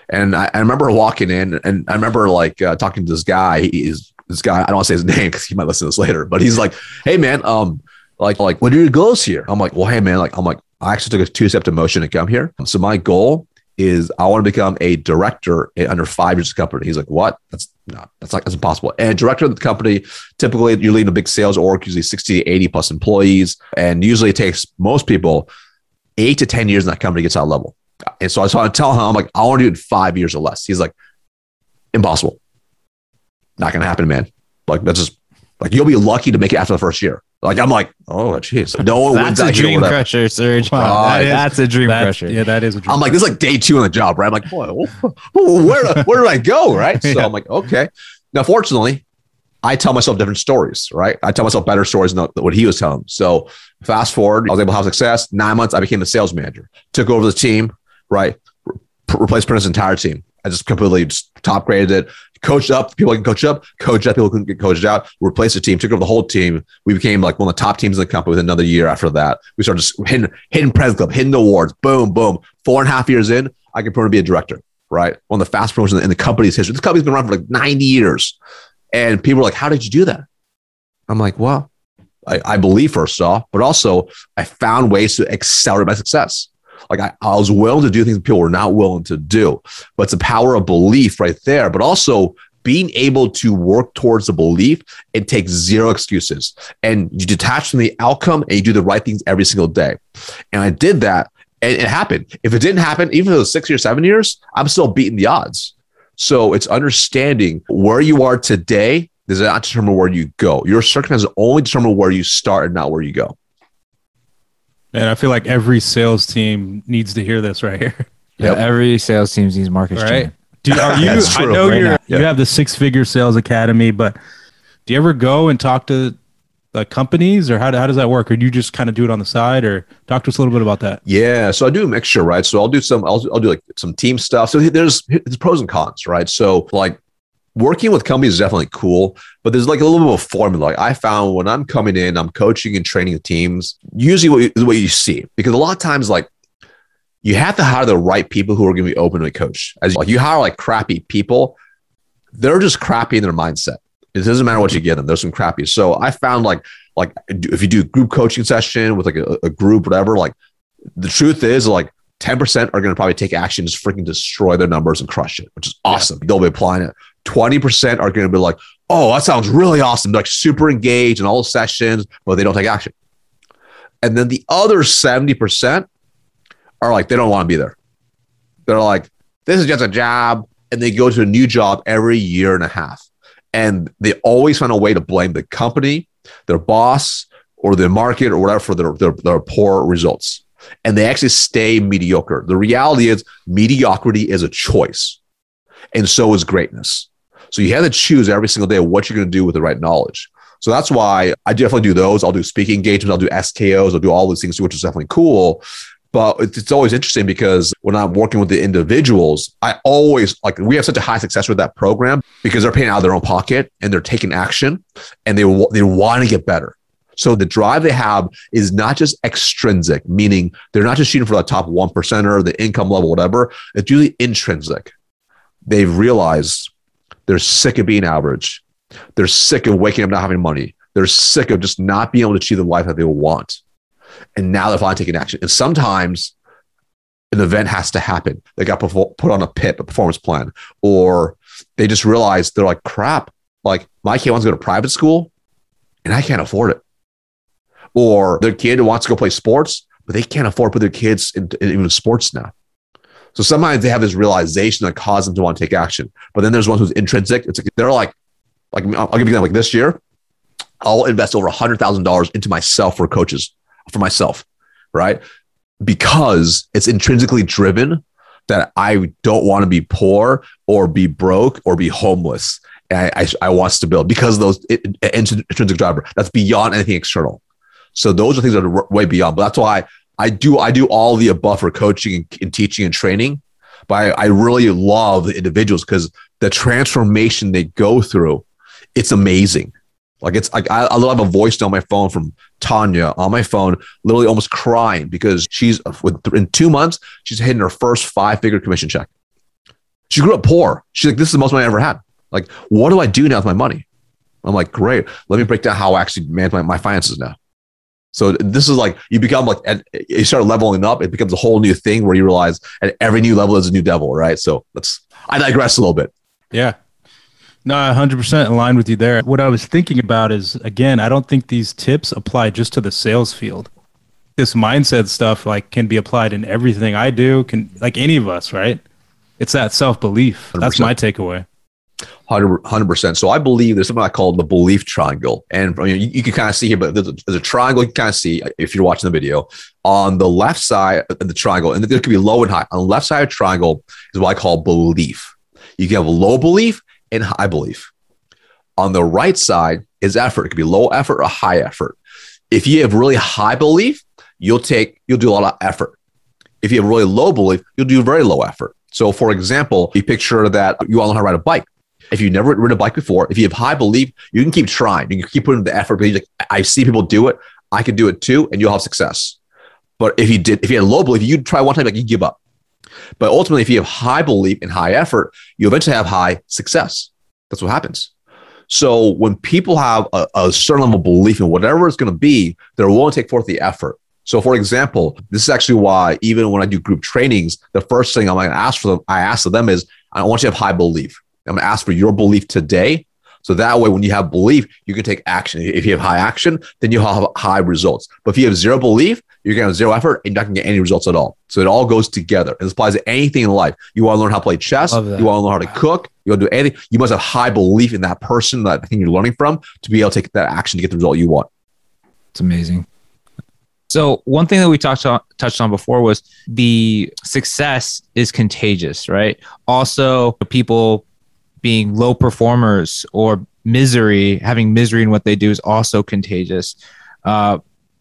And I, I remember walking in, and I remember like uh, talking to this guy. He's this guy. I don't want to say his name because he might listen to this later. But he's like, "Hey, man, um, like, like, what are your goals here?" I'm like, "Well, hey, man, like, I'm like, I actually took a two step motion to come here. So my goal is I want to become a director under five years of company. He's like, what? That's not, that's like, that's impossible. And director of the company, typically you're leading a big sales org, usually 60 to 80 plus employees. And usually it takes most people eight to 10 years in that company to get to that level. And so I was trying to tell him, I'm like, I want to do it in five years or less. He's like, impossible. Not going to happen, man. Like, that's just like, you'll be lucky to make it after the first year. Like, I'm like, oh, jeez. No one That's a dream crusher, Serge. Oh, wow, that is, that's a dream crusher. Yeah, that is a dream I'm like, this is like day two on the job, right? I'm like, where, where did I go? Right. So yeah. I'm like, okay. Now, fortunately, I tell myself different stories, right? I tell myself better stories than what he was telling. So fast forward, I was able to have success. Nine months, I became the sales manager, took over the team, right? Re- replaced Prentice's entire team. I just completely just top graded it, coached up people I can coach up, coached up people can get coached out, replaced the team, took over the whole team. We became like one of the top teams in the company within another year after that. We started just hitting, hitting President's Club, hitting the awards, boom, boom. Four and a half years in, I can promote to be a director, right? One of the fast promotions in the company's history. This company's been around for like 90 years. And people are like, how did you do that? I'm like, well, I, I believe first off, but also I found ways to accelerate my success. Like I, I was willing to do things people were not willing to do. But it's the power of belief right there. But also being able to work towards the belief and take zero excuses. And you detach from the outcome and you do the right things every single day. And I did that and it happened. If it didn't happen, even was six or seven years, I'm still beating the odds. So it's understanding where you are today does not determine where you go. Your circumstances only determine where you start and not where you go. And I feel like every sales team needs to hear this right here. Yeah, yep. every sales team needs market right. Do, are you? I know right you're. You have the six figure sales academy, but do you ever go and talk to like companies or how, how does that work or do you just kind of do it on the side or talk to us a little bit about that yeah so i do a mixture right so i'll do some i'll, I'll do like some team stuff so there's there's pros and cons right so like working with companies is definitely cool, but there's like a little bit of a formula. Like I found when I'm coming in, I'm coaching and training teams. Usually, what you, what you see because a lot of times, like you have to hire the right people who are going to be open to a coach. As like you hire like crappy people, they're just crappy in their mindset. It doesn't matter what you give them. There's some crappy. So I found like like if you do a group coaching session with like a, a group, whatever, like the truth is like 10% are going to probably take action, just freaking destroy their numbers and crush it, which is awesome. Yeah. They'll be applying it. 20% are going to be like, oh, that sounds really awesome. They're like super engaged in all sessions, but they don't take action. And then the other 70% are like, they don't want to be there. They're like, this is just a job. And they go to a new job every year and a half. And they always find a way to blame the company, their boss, or the market or whatever for their, their, their poor results. And they actually stay mediocre. The reality is, mediocrity is a choice, and so is greatness. So you have to choose every single day what you're going to do with the right knowledge. So that's why I definitely do those. I'll do speaking engagements, I'll do SKOs, I'll do all these things, which is definitely cool. But it's always interesting because when I'm working with the individuals, I always like we have such a high success with that program because they're paying out of their own pocket and they're taking action and they they want to get better. So the drive they have is not just extrinsic, meaning they're not just shooting for the top one percenter, the income level, whatever. It's usually intrinsic. They've realized they're sick of being average. They're sick of waking up not having money. They're sick of just not being able to achieve the life that they want. And now they're finally taking action. And sometimes an event has to happen. They got put on a PIP, a performance plan, or they just realize they're like, crap, like my kid wants to go to private school and I can't afford it. Or their kid wants to go play sports, but they can't afford to put their kids in, in even sports now. So sometimes they have this realization that causes them to want to take action. But then there's one who's intrinsic. It's like, they're like, like I'll give you example. Like this year, I'll invest over hundred thousand dollars into myself for coaches, for myself, right? Because it's intrinsically driven that I don't want to be poor or be broke or be homeless. And I, I, I want stability because those intrinsic driver that's beyond anything external. So those are things that are way beyond. But that's why I do I do all the above for coaching and, and teaching and training, but I, I really love the individuals because the transformation they go through, it's amazing. Like it's like I, I love a voice on my phone from Tanya on my phone, literally almost crying because she's in two months she's hitting her first five figure commission check. She grew up poor. She's like, this is the most money I ever had. Like, what do I do now with my money? I'm like, great. Let me break down how I actually manage my, my finances now. So this is like you become like you start leveling up. It becomes a whole new thing where you realize at every new level is a new devil, right? So let's. I digress a little bit. Yeah. No, 100% aligned with you there. What I was thinking about is again, I don't think these tips apply just to the sales field. This mindset stuff like can be applied in everything I do, can like any of us, right? It's that self-belief. That's my takeaway. 100 percent. So I believe there's something I call the belief triangle, and I you, you, can kind of see here, but there's a, there's a, triangle you can kind of see if you're watching the video. On the left side of the triangle, and there could be low and high. On the left side of triangle is what I call belief. You can have low belief and high belief. On the right side is effort. It could be low effort or high effort. If you have really high belief, you'll take you'll do a lot of effort. If you have really low belief, you'll do very low effort. So, for example, you picture that you to learn how to ride a bike if you've never ridden a bike before, if you have high belief, you can keep trying. You can keep putting the effort. Like, I see people do it. I can do it too, and you'll have success. But if you did, if you had low belief, you'd try one time, like you give up. But ultimately, if you have high belief and high effort, you eventually have high success. That's what happens. So when people have a, a certain level of belief in whatever it's going to be, they're willing to take forth the effort. So, for example, this is actually why even when I do group trainings, the first thing I'm going to ask for them, I ask of them is, I want you to have high belief. I'm going to ask for your belief today. So that way, when you have belief, you can take action. If you have high action, then you'll have high results. But if you have zero belief, you're going to have zero effort and you're not going to get any results at all. So it all goes together. It applies to anything in life. You want to learn how to play chess. You want to learn how to cook. You want to do anything. You must have high belief in that person, that thing you're learning from to be able to take that action to get the result you want. It's amazing. So one thing that we touched on touched on before was the success is contagious, right? Also, people being low performers or misery, having misery in what they do is also contagious. Uh,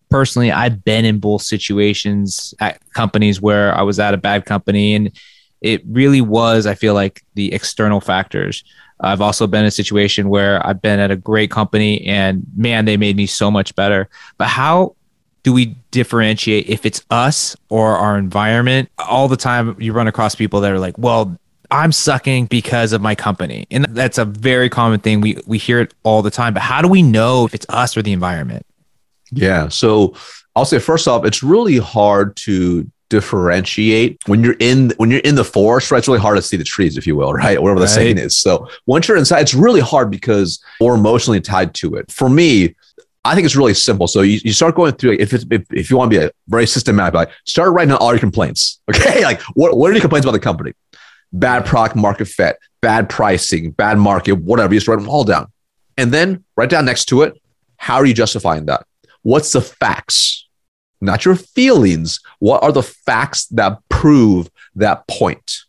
personally, I've been in both situations at companies where I was at a bad company, and it really was, I feel like, the external factors. I've also been in a situation where I've been at a great company and man, they made me so much better. But how do we differentiate if it's us or our environment? All the time you run across people that are like, well, I'm sucking because of my company. And that's a very common thing. We we hear it all the time. But how do we know if it's us or the environment? Yeah. So I'll say first off, it's really hard to differentiate when you're in when you're in the forest right it's really hard to see the trees if you will right whatever the right. saying is so once you're inside it's really hard because we're emotionally tied to it for me I think it's really simple. So you, you start going through if it's if, if you want to be a very systematic, like start writing down all your complaints. Okay, like what what are your complaints about the company? Bad product market fit, bad pricing, bad market, whatever. You just write them all down, and then write down next to it. How are you justifying that? What's the facts? Not your feelings. What are the facts that prove that point?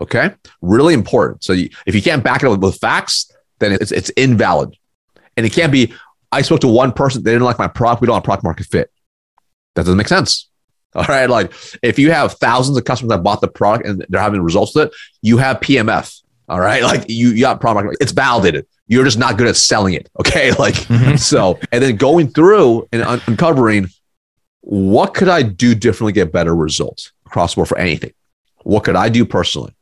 Okay, really important. So you, if you can't back it up with facts, then it's it's invalid, and it can't be I spoke to one person, they didn't like my product. We don't have product market fit. That doesn't make sense. All right. Like if you have thousands of customers that bought the product and they're having results with it, you have PMF. All right. Like you, you got product, it's validated. You're just not good at selling it. Okay. Like, mm-hmm. so, and then going through and un- uncovering what could I do differently, get better results across the board for anything? What could I do personally?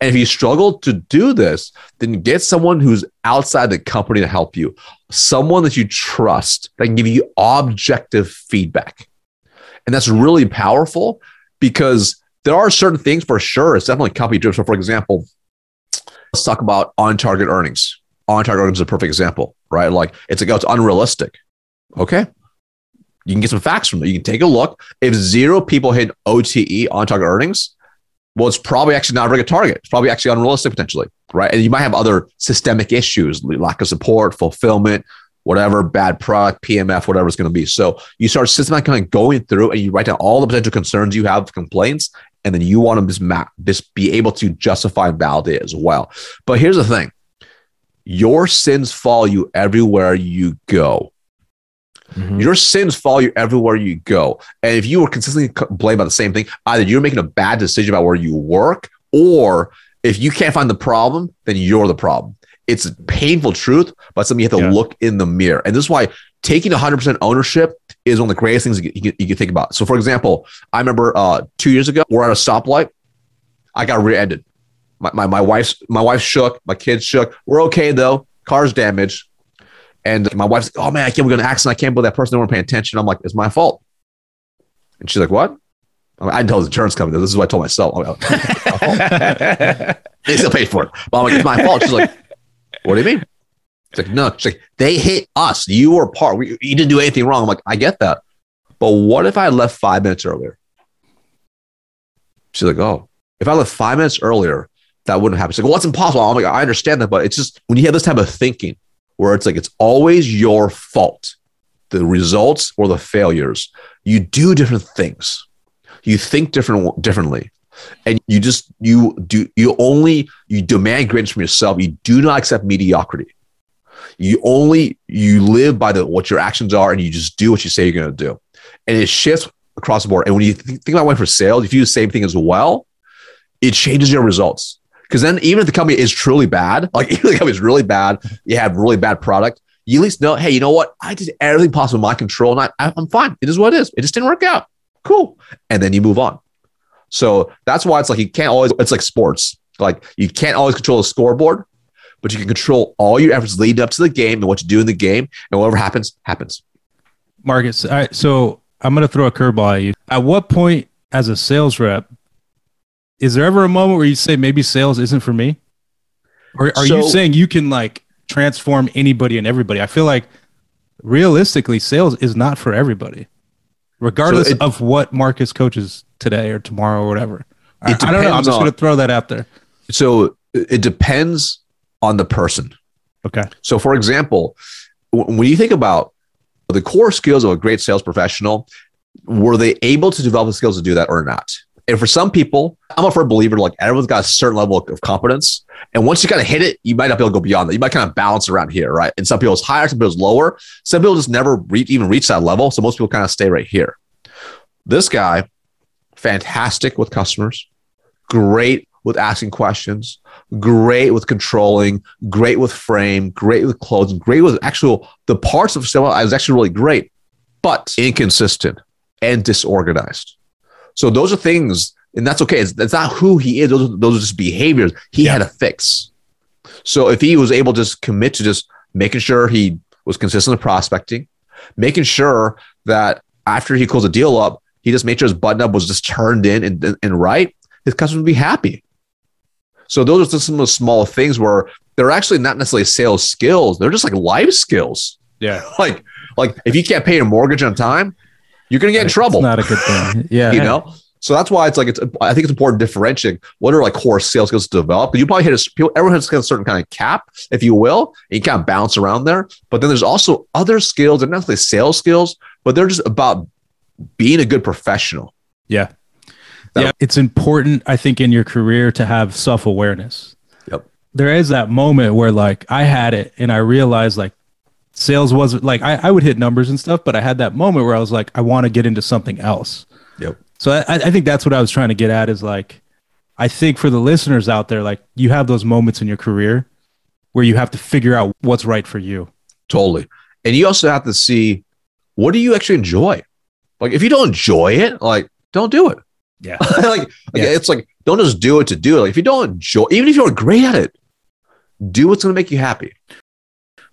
And if you struggle to do this, then get someone who's outside the company to help you, someone that you trust that can give you objective feedback. And that's really powerful because there are certain things for sure. It's definitely company driven. So, for example, let's talk about on target earnings. On target earnings is a perfect example, right? Like it's like, oh, it's unrealistic. Okay. You can get some facts from it. You can take a look. If zero people hit OTE on target earnings, well, it's probably actually not a very good target. It's probably actually unrealistic potentially, right? And you might have other systemic issues, lack of support, fulfillment, whatever, bad product, PMF, whatever it's going to be. So you start systematically going through and you write down all the potential concerns you have, complaints, and then you want to just map, just be able to justify and validate as well. But here's the thing: your sins follow you everywhere you go. Mm-hmm. Your sins follow you everywhere you go. And if you were consistently blamed about the same thing, either you're making a bad decision about where you work, or if you can't find the problem, then you're the problem. It's a painful truth, but something you have to yeah. look in the mirror. And this is why taking 100% ownership is one of the greatest things you can, you can think about. So, for example, I remember uh, two years ago, we're at a stoplight. I got rear-ended. My, my, my wife's my wife shook. My kids shook. We're okay though. Car's damaged. And my wife's like, oh man, I can't believe an accident. I can't believe that person didn't want to pay attention. I'm like, it's my fault. And she's like, what? I, mean, I didn't tell the insurance company. This is what I told myself. Like, they still paid for it. But I'm like, it's my fault. She's like, what do you mean? It's like, no, it's like, they hit us. You were part. We, you didn't do anything wrong. I'm like, I get that. But what if I left five minutes earlier? She's like, oh, if I left five minutes earlier, that wouldn't happen. She's like, well, that's impossible. I'm like, I understand that, but it's just when you have this type of thinking, where it's like it's always your fault, the results or the failures. You do different things. You think different differently. And you just you do you only you demand greatness from yourself. You do not accept mediocrity. You only you live by the what your actions are and you just do what you say you're going to do. And it shifts across the board. And when you think, think about going for sales, if you do the same thing as well, it changes your results. Because then, even if the company is truly bad, like even if the company is really bad, you have really bad product, you at least know, hey, you know what? I did everything possible in my control, and I, I'm fine. It is what it is. It just didn't work out. Cool. And then you move on. So that's why it's like you can't always. It's like sports. Like you can't always control the scoreboard, but you can control all your efforts leading up to the game and what you do in the game, and whatever happens, happens. Marcus, all right. So I'm going to throw a curveball at you. At what point, as a sales rep, is there ever a moment where you say maybe sales isn't for me? Or are so, you saying you can like transform anybody and everybody? I feel like realistically, sales is not for everybody, regardless so it, of what Marcus coaches today or tomorrow or whatever. I, I, don't know. I'm just going to throw that out there. So it depends on the person. Okay. So, for example, when you think about the core skills of a great sales professional, were they able to develop the skills to do that or not? And for some people, I'm a firm believer like everyone's got a certain level of competence. And once you kind of hit it, you might not be able to go beyond that. You might kind of balance around here, right? And some people it's higher, some people it's lower. Some people just never even reach that level. So most people kind of stay right here. This guy, fantastic with customers, great with asking questions, great with controlling, great with frame, great with closing, great with actual the parts of sale. I was actually really great, but inconsistent and disorganized. So those are things, and that's okay. It's, that's not who he is. Those are, those are just behaviors he Yeah. had to fix. So if he was able to just commit to just making sure he was consistent with prospecting, making sure that after he closed a deal up, he just made sure his button up was just turned in and, and right, his customers would be happy. So those are just some of the small things where they're actually not necessarily sales skills; they're just like life skills. Yeah. Like, like if you can't pay your mortgage on time, you're gonna get in It's trouble. not a good thing. Yeah. you know. So that's why it's like it's. I think it's important to differentiate what are like core sales skills to develop. You probably hit a people. Everyone has a certain kind of cap, if you will, and you kind of bounce around there. But then there's also other skills, and not necessarily sales skills, but they're just about being a good professional. Yeah. That- yeah. It's important, I think, in your career to have self awareness. Yep. There is that moment where, like, I had it and I realized, like, sales wasn't like I, I would hit numbers and stuff, but I had that moment where I was like, I want to get into something else. Yep. So I, I think that's what I was trying to get at is like, I think for the listeners out there, like, you have those moments in your career where you have to figure out what's right for you. Totally. And you also have to see what do you actually enjoy. Like if you don't enjoy it, like don't do it. Yeah. like, like, Yeah. it's like don't just do it to do it. Like if you don't enjoy, even if you're great at it, do what's going to make you happy.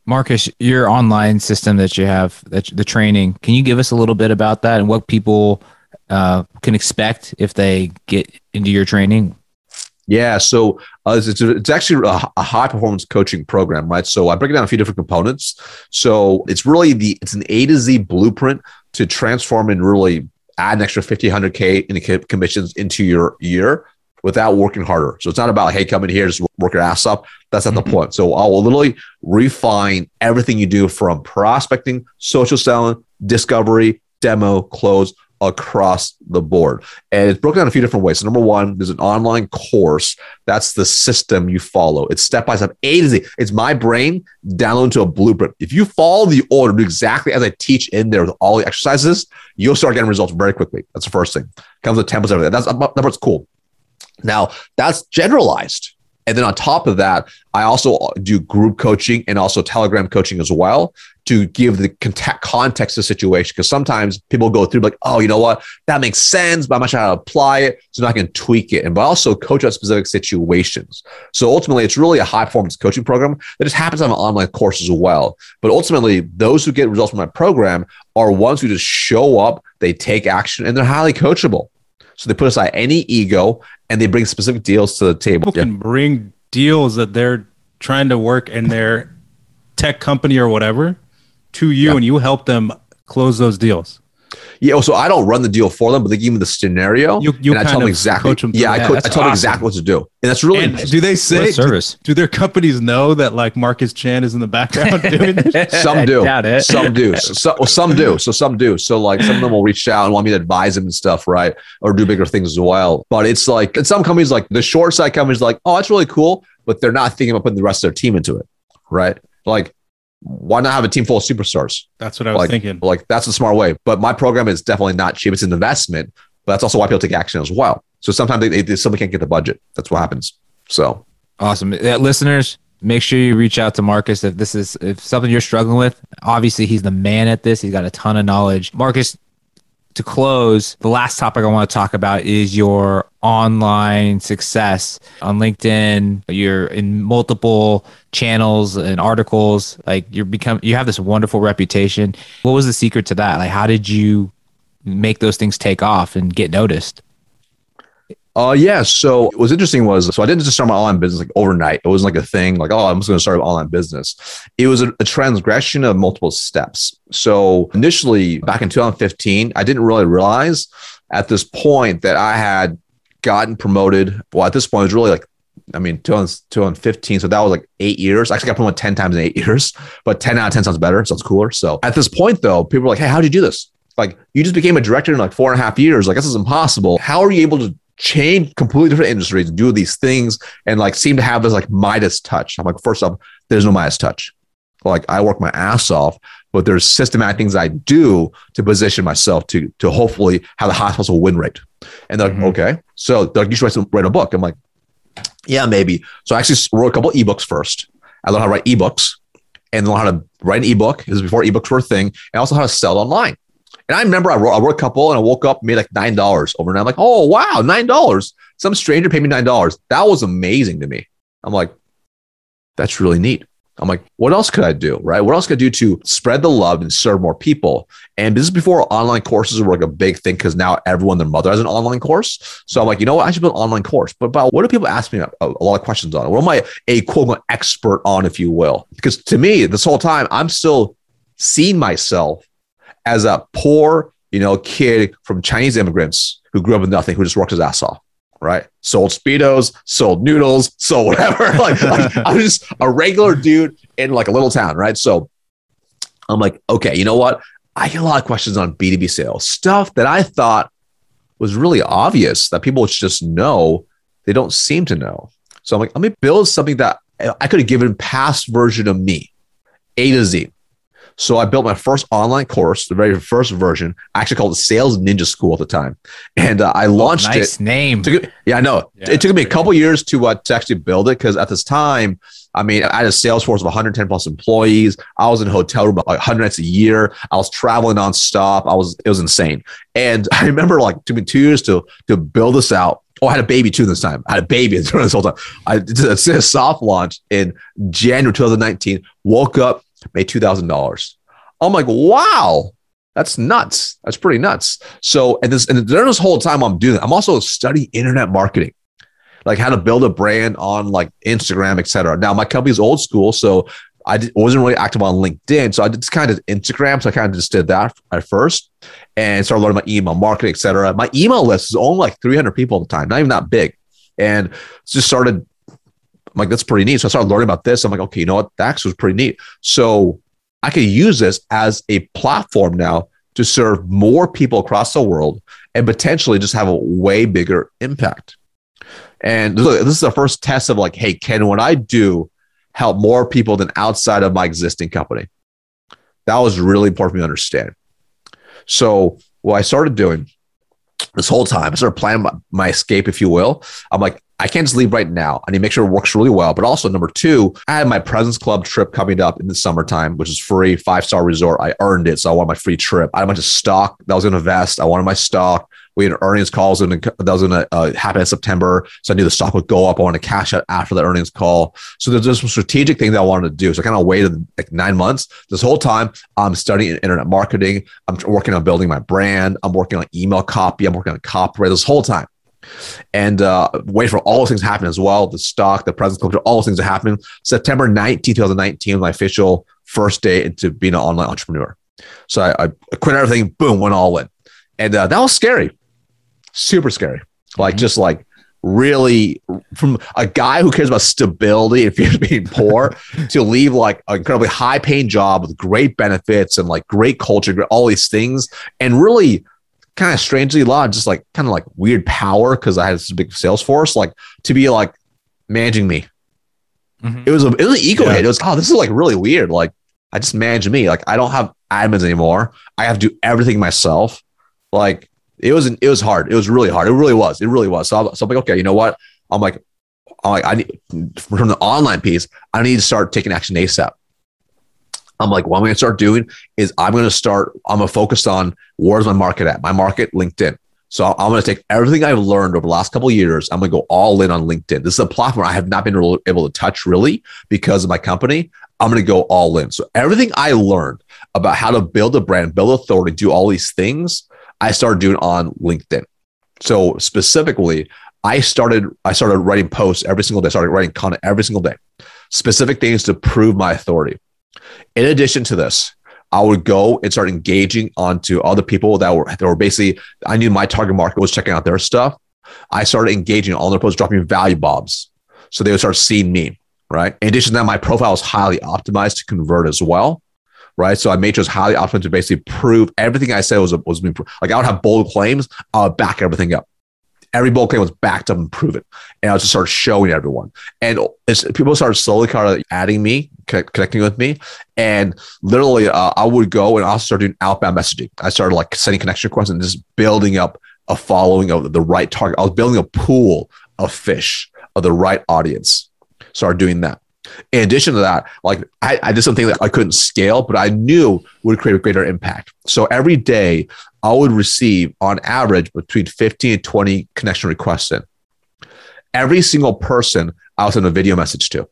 Marcus, your online system that you have, that the training, can you give us a little bit about that and what people uh, can expect if they get into your training? Yeah, so uh, it's, it's actually a, a high performance coaching program, right? So I break it down a few different components. So it's really the it's an A to Z blueprint to transform and really add an extra 50, 100K in commissions into your year without working harder. So it's not about, hey, come in here, just work your ass up. That's not the mm-hmm. point. So I'll literally refine everything you do from prospecting, social selling, discovery, demo, close across the board. And it's broken down a few different ways. So number one, there's an online course. That's the system you follow. It's step by step, A to Z. It's my brain download into a blueprint. If you follow the order, do exactly as I teach in there with all the exercises, you'll start getting results very quickly. That's the first thing. Comes with templates, everything. That's that part's cool. Now that's generalized. And then on top of that, I also do group coaching and also Telegram coaching as well to give the context to the situation. Because sometimes people go through like, oh, you know what, that makes sense, but I'm not sure how to apply it, so now I can tweak it. And but also coach out specific situations. So ultimately, it's really a high performance coaching program that just happens have an online course as well. But ultimately, those who get results from my program are ones who just show up, they take action, and they're highly coachable. So they put aside any ego and they bring specific deals to the table. people can bring deals that they're trying to work in their tech company or whatever to you Yeah. and you help them close those deals. Yeah, so I don't run the deal for them, but they give me the scenario, You- you and I tell them exactly. coach them through yeah, I, that. co- I That's tell them awesome. exactly what to do, and that's really And important. do they say a service. Do, do their companies know that like Marcus Chan is in the background doing this? Some do. Some do. So, so- well, some do. So some do. So like some of them will reach out and want me to advise them and stuff, right? Or do bigger things as well. But it's like in some companies, like the short side companies, like, oh, that's really cool, but they're not thinking about putting the rest of their team into it, right? Like, why not have a team full of superstars? That's what I was Like- thinking. Like that's a smart way. But my program is definitely not cheap. It's an investment, but that's also why people take action as well. So sometimes they, they simply can't get the budget. That's what happens. So Awesome. Uh, listeners, make sure you reach out to Marcus if this is if something you're struggling with. Obviously, he's the man at this. He's got a ton of knowledge. Marcus, to close, the last topic I want to talk about is your online success on LinkedIn. You're in multiple channels and articles. Like you're become you have this wonderful reputation. What was the secret to that? Like how did you make those things take off and get noticed? Uh, yeah. So what's interesting was, so I didn't just start my online business like overnight. It wasn't like a thing like, oh, I'm just going to start an online business. It was a, a transgression of multiple steps. So initially, back in 2015, I didn't really realize at this point that I had gotten promoted. Well, at this point, it was really like, I mean, 2015. So that was like eight years. I actually got promoted 10 times in eight years, but 10 out of 10 sounds better. Sounds cooler. So at this point, though, people were like, hey, how'd you do this? Like, you just became a director in like four and a half years. Like, this is impossible. How are you able to change completely different industries, do these things, and like seem to have this like Midas touch. I'm like, first off, there's no Midas touch. Like I work my ass off, but there's systematic things I do to position myself to to hopefully have the highest possible win rate. And they're like, Mhm. okay, so they're like, you should write, some, write a book. I'm like, Yeah, maybe. So I actually wrote a couple ebooks first. I learned how to write ebooks and learn how to write an ebook. This is before ebooks were a thing, and also how to sell online. And I remember I wrote, I wrote a couple and I woke up, made like $9 overnight. I'm like, oh, wow, $9. Some stranger paid me $9. That was amazing to me. I'm like, that's really neat. I'm like, what else could I do? Right? What else could I do to spread the love and serve more people? And this is before online courses were like a big thing because now everyone, their mother has an online course. So I'm like, you know what? I should build an online course. But about what do people ask me a, a lot of questions on? What am I a quote unquote expert on, if you will? Because to me, this whole time, I'm still seeing myself as a poor, you know, kid from Chinese immigrants who grew up with nothing, who just worked his ass off right? Sold speedos, sold noodles, sold whatever. like, like I'm just a regular dude in like a little town, right? So I'm like, okay, you know what? I get a lot of questions on B2B sales, stuff that I thought was really obvious that people just know, they don't seem to know. So I'm like, let me build something that I could have given past version of me, A to Z. So I built my first online course, the very first version. I actually called it Sales Ninja School at the time, and uh, I launched oh, nice it. name. Took, yeah, I know. Yeah, it took me a couple years to uh, to actually build it because at this time, I mean, I had a sales force of 110 plus employees. I was in a hotel room like 100 nights a year. I was traveling nonstop. I was it was insane. And I remember like it took me two years to to build this out. Oh, I had a baby too this time. I had a baby during this whole time. I did a soft launch in January 2019. Woke up, made two thousand dollars. I'm like, wow, that's nuts. That's pretty nuts. So, and this, and during this whole time I'm doing I'm also studying internet marketing, like how to build a brand on like Instagram, etc. Now, my company is old school, so I wasn't really active on LinkedIn. So I just kind of Instagram. So I kind of just did that at first and started learning my email marketing, etc. My email list is only like 300 people at the time, not even that big. And just started, I'm like, that's pretty neat. So I started learning about this. I'm like, okay, you know what? That was pretty neat. So I could use this as a platform now to serve more people across the world and potentially just have a way bigger impact. And this is the first test of like, hey, can what I do help more people than outside of my existing company? That was really important for me to understand. So what I started doing this whole time, I started planning my, my escape, if you will. I'm like, I can't just leave right now. I need to make sure it works really well. But also, number two, I had my President's Club trip coming up in the summertime, which is free, five star resort. I earned it. So I want my free trip. I had a bunch of stock that was going to invest. I wanted my stock. We had earnings calls and that was going to uh, happen in September. So I knew the stock would go up. I wanted to cash out after the earnings call. So there's, some strategic things that I wanted to do. So I kind of waited like nine months. This whole time, I'm studying internet marketing. I'm working on building my brand. I'm working on email copy. I'm working on copyright this whole time and uh, wait for all those things to happen as well. The stock, the President's Club, all those things are happening. September 19th, 2019, my official first day into being an online entrepreneur. So I, I quit everything, boom, went all in. And uh, that was scary, super scary. Like, mm-hmm. just like really from a guy who cares about stability and fears being poor to leave like an incredibly high paying job with great benefits and like great culture, all these things, and really kind of strangely a lot of just like kind of like weird power because I had this big sales force, like to be like managing me. Mm-hmm. It was a it was an ego yeah. hit. It was oh, this is like really weird. Like I just manage me. Like I don't have admins anymore. I have to do everything myself. Like it was it was hard. It was really hard. It really was. It really was. So, I, so I'm like, okay, you know what? I'm like, I'm like, I need from the online piece. I need to start taking action ASAP. I'm like, what I'm going to start doing is I'm going to start, I'm going to focus on where's my market at? My market, LinkedIn. So I'm going to take everything I've learned over the last couple of years. I'm going to go all in on LinkedIn. This is a platform I have not been able to touch really because of my company. I'm going to go all in. So everything I learned about how to build a brand, build authority, do all these things, I started doing on LinkedIn. So specifically, I started I started writing posts every single day. Started writing content every single day, specific things to prove my authority. In addition to this, I would go and start engaging onto other people that were that were basically I knew my target market was checking out their stuff. I started engaging on their posts, dropping value bombs. So they would start seeing me, right? In addition to that, my profile was highly optimized to convert as well. Right. So I made sure it was highly optimized to basically prove everything I said was was being proved. like I would have bold claims, I would back everything up every bold claim was backed up and proven. And I was just start showing everyone. And people started slowly kind of adding me, connecting with me. And literally, uh, I would go and I'll start doing outbound messaging. I started like sending connection requests and just building up a following of the right target. I was building a pool of fish of the right audience. Started doing that. In addition to that, like I, I did something that I couldn't scale, but I knew would create a greater impact. So every day I would receive on average between 15 and 20 connection requests in. Every single person I would send a video message to.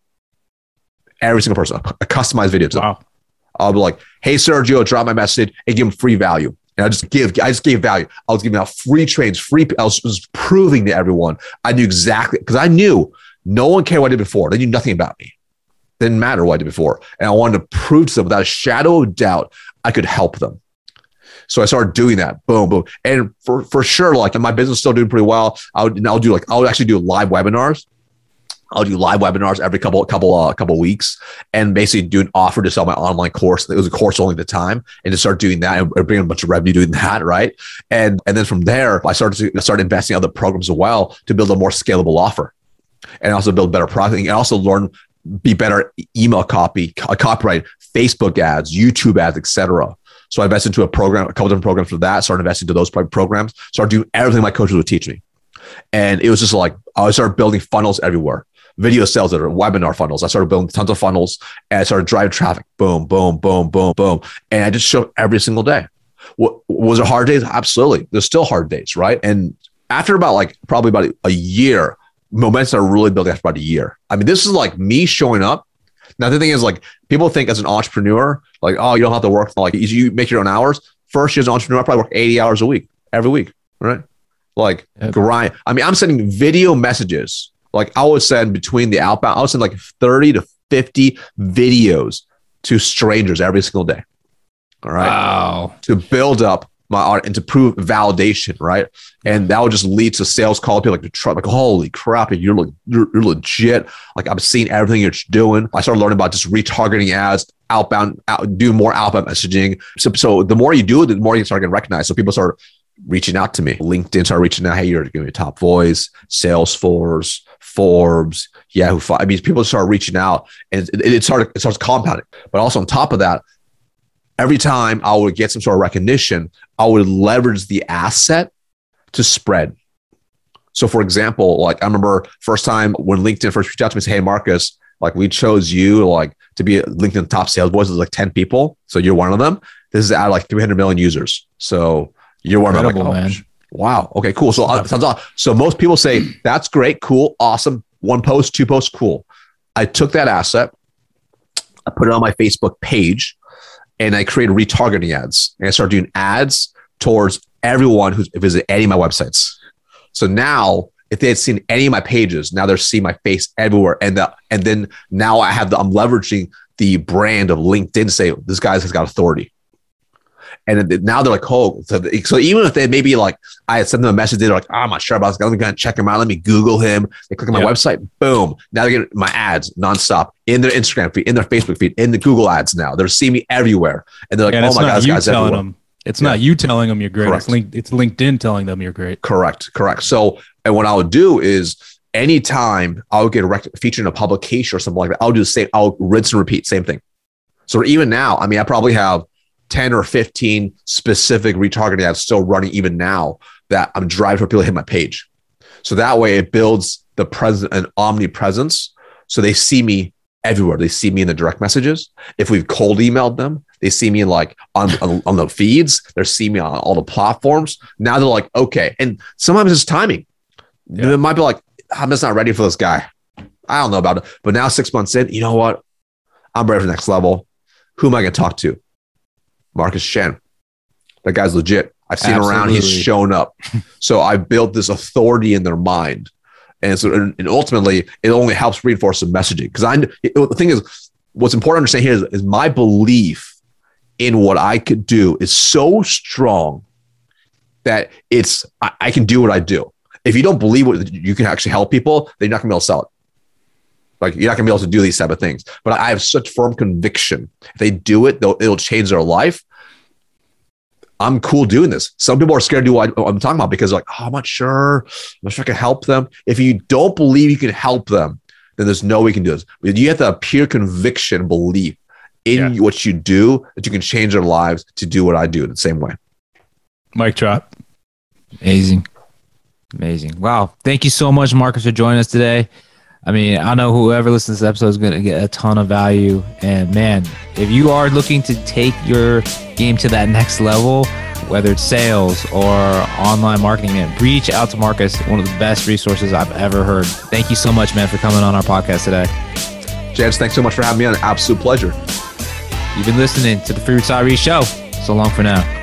Every single person, a customized video to. Wow. I'll be like, hey Sergio, drop my message and give them free value. And I just give, I just gave value. I was giving out free trains, free. I was, was proving to everyone I knew exactly because I knew no one cared what I did before. They knew nothing about me. Didn't matter what I did before. And I wanted to prove to them without a shadow of doubt I could help them. So I started doing that. Boom, boom. And for, for sure, like my business is still doing pretty well. I would, I'll do like, I'll actually do live webinars. I'll do live webinars every couple couple uh, couple weeks, and basically do an offer to sell my online course. It was a course only at the time, and to start doing that and bring a bunch of revenue doing that, right? And and then from there, I started to start investing in other programs as well to build a more scalable offer, and also build better product, and also learn be better email copy, a uh, copyright, Facebook ads, YouTube ads, etc. So I invested into a program, a couple different programs for that. Started investing into those programs. Started doing everything my coaches would teach me, and it was just like I started building funnels everywhere video sales that are webinar funnels. I started building tons of funnels and I started driving traffic. Boom, boom, boom, boom, boom. And I just showed every single day. What was it hard days? Absolutely. There's still hard days, right? And after about like probably about a year, momentum started really building after about a year. I mean, this is like me showing up. Now the thing is like people think as an entrepreneur, like, oh, you don't have to work like you make your own hours. First year as an entrepreneur, I probably work 80 hours a week, every week, right? Like yep. grind. I mean, I'm sending video messages like I would send between the outbound, I would send like 30 to 50 videos to strangers every single day. All right. Wow. To build up my art and to prove validation, right? And that would just lead to sales call. People like like, holy crap, you're, you're, you're legit. Like I'm seeing everything you're doing. I started learning about just retargeting ads, outbound, out, do more outbound messaging. So, so the more you do it, the more you start getting recognized. So people start reaching out to me. LinkedIn started reaching out. Hey, you're giving me a top voice, Salesforce, Forbes, Yahoo. I mean, people start reaching out, and it, it started it starts compounding. But also on top of that, every time I would get some sort of recognition, I would leverage the asset to spread. So, for example, like I remember first time when LinkedIn first reached out to me, say, "Hey, Marcus, like we chose you like to be LinkedIn top sales voices. There's like ten people, so you're one of them. This is at like 300 million users. So you're one of them. Like, oh, man. Wow. Okay, cool. So uh, sounds awesome. So most people say that's great, cool, awesome. One post, two posts, cool. I took that asset, I put it on my Facebook page, and I created retargeting ads. And I started doing ads towards everyone who's visited any of my websites. So now, if they had seen any of my pages, now they're seeing my face everywhere. And the, and then now I have the I'm leveraging the brand of LinkedIn to say this guy has got authority. And now they're like, oh, so, so even if they maybe like, I sent them a message, they're like, oh, I'm not sure about this. Let me go and check him out. Let me Google him. They click on my yep. website. Boom. Now they're getting my ads nonstop in their Instagram feed, in their Facebook feed, in the Google ads now. They're seeing me everywhere. And they're like, oh my God, this guy's telling everywhere. Them. It's yeah. not you telling them you're great. Correct. It's, link, it's LinkedIn telling them you're great. Correct. Correct. So, and what I would do is anytime I would get a rec- featured in a publication or something like that, I'll do the same. I'll rinse and repeat, same thing. So even now, I mean, I probably have 10 or 15 specific retargeting ads still running even now that I'm driving for people to hit my page. So that way it builds the present and omnipresence. So they see me everywhere. They see me in the direct messages. If we've cold emailed them, they see me like on, on, on the feeds. They're seeing me on all the platforms. Now they're like, okay. And sometimes it's timing. Yeah. It might be like, I'm just not ready for this guy. I don't know about it. But now six months in, you know what? I'm ready for the next level. Who am I going to talk to? Marcus Chan. That guy's legit. I've seen Absolutely. around. He's shown up. so I built this authority in their mind. And so, and ultimately, it only helps reinforce the messaging. Because I, it, the thing is, what's important to understand here is, is my belief in what I could do is so strong that it's I, I, can do what I do. If you don't believe what you can actually help people, then you're not gonna be able to sell it. Like you're not gonna be able to do these type of things. But I have such firm conviction. If they do it, it'll change their life. I'm cool doing this. Some people are scared to do what I'm talking about because like, oh, I'm not sure. I'm not sure I can help them. If you don't believe you can help them, then there's no way you can do this. You have to have pure conviction, belief in yeah. what you do that you can change their lives to do what I do in the same way. Mike drop. Amazing. Amazing. Wow. Thank you so much, Marcus, for joining us today. I mean, I know whoever listens to this episode is going to get a ton of value. And man, if you are looking to take your game to that next level, whether it's sales or online marketing, man, reach out to Marcus, one of the best resources I've ever heard. Thank you so much, man, for coming on our podcast today. James, thanks so much for having me on. Absolute pleasure. You've been listening to the Free Retiree Show. So long for now.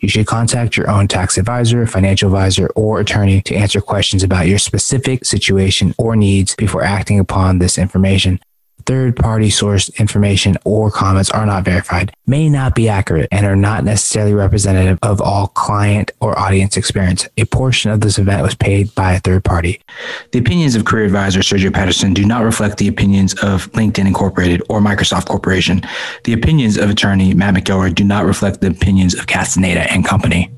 You should contact your own tax advisor, financial advisor, or attorney to answer questions about your specific situation or needs before acting upon this information. Third party sourced information or comments are not verified, may not be accurate, and are not necessarily representative of all client or audience experience. A portion of this event was paid by a third party. The opinions of career advisor Sergio Patterson do not reflect the opinions of LinkedIn Incorporated or Microsoft Corporation. The opinions of attorney Matt McElroy do not reflect the opinions of Castaneda and Company.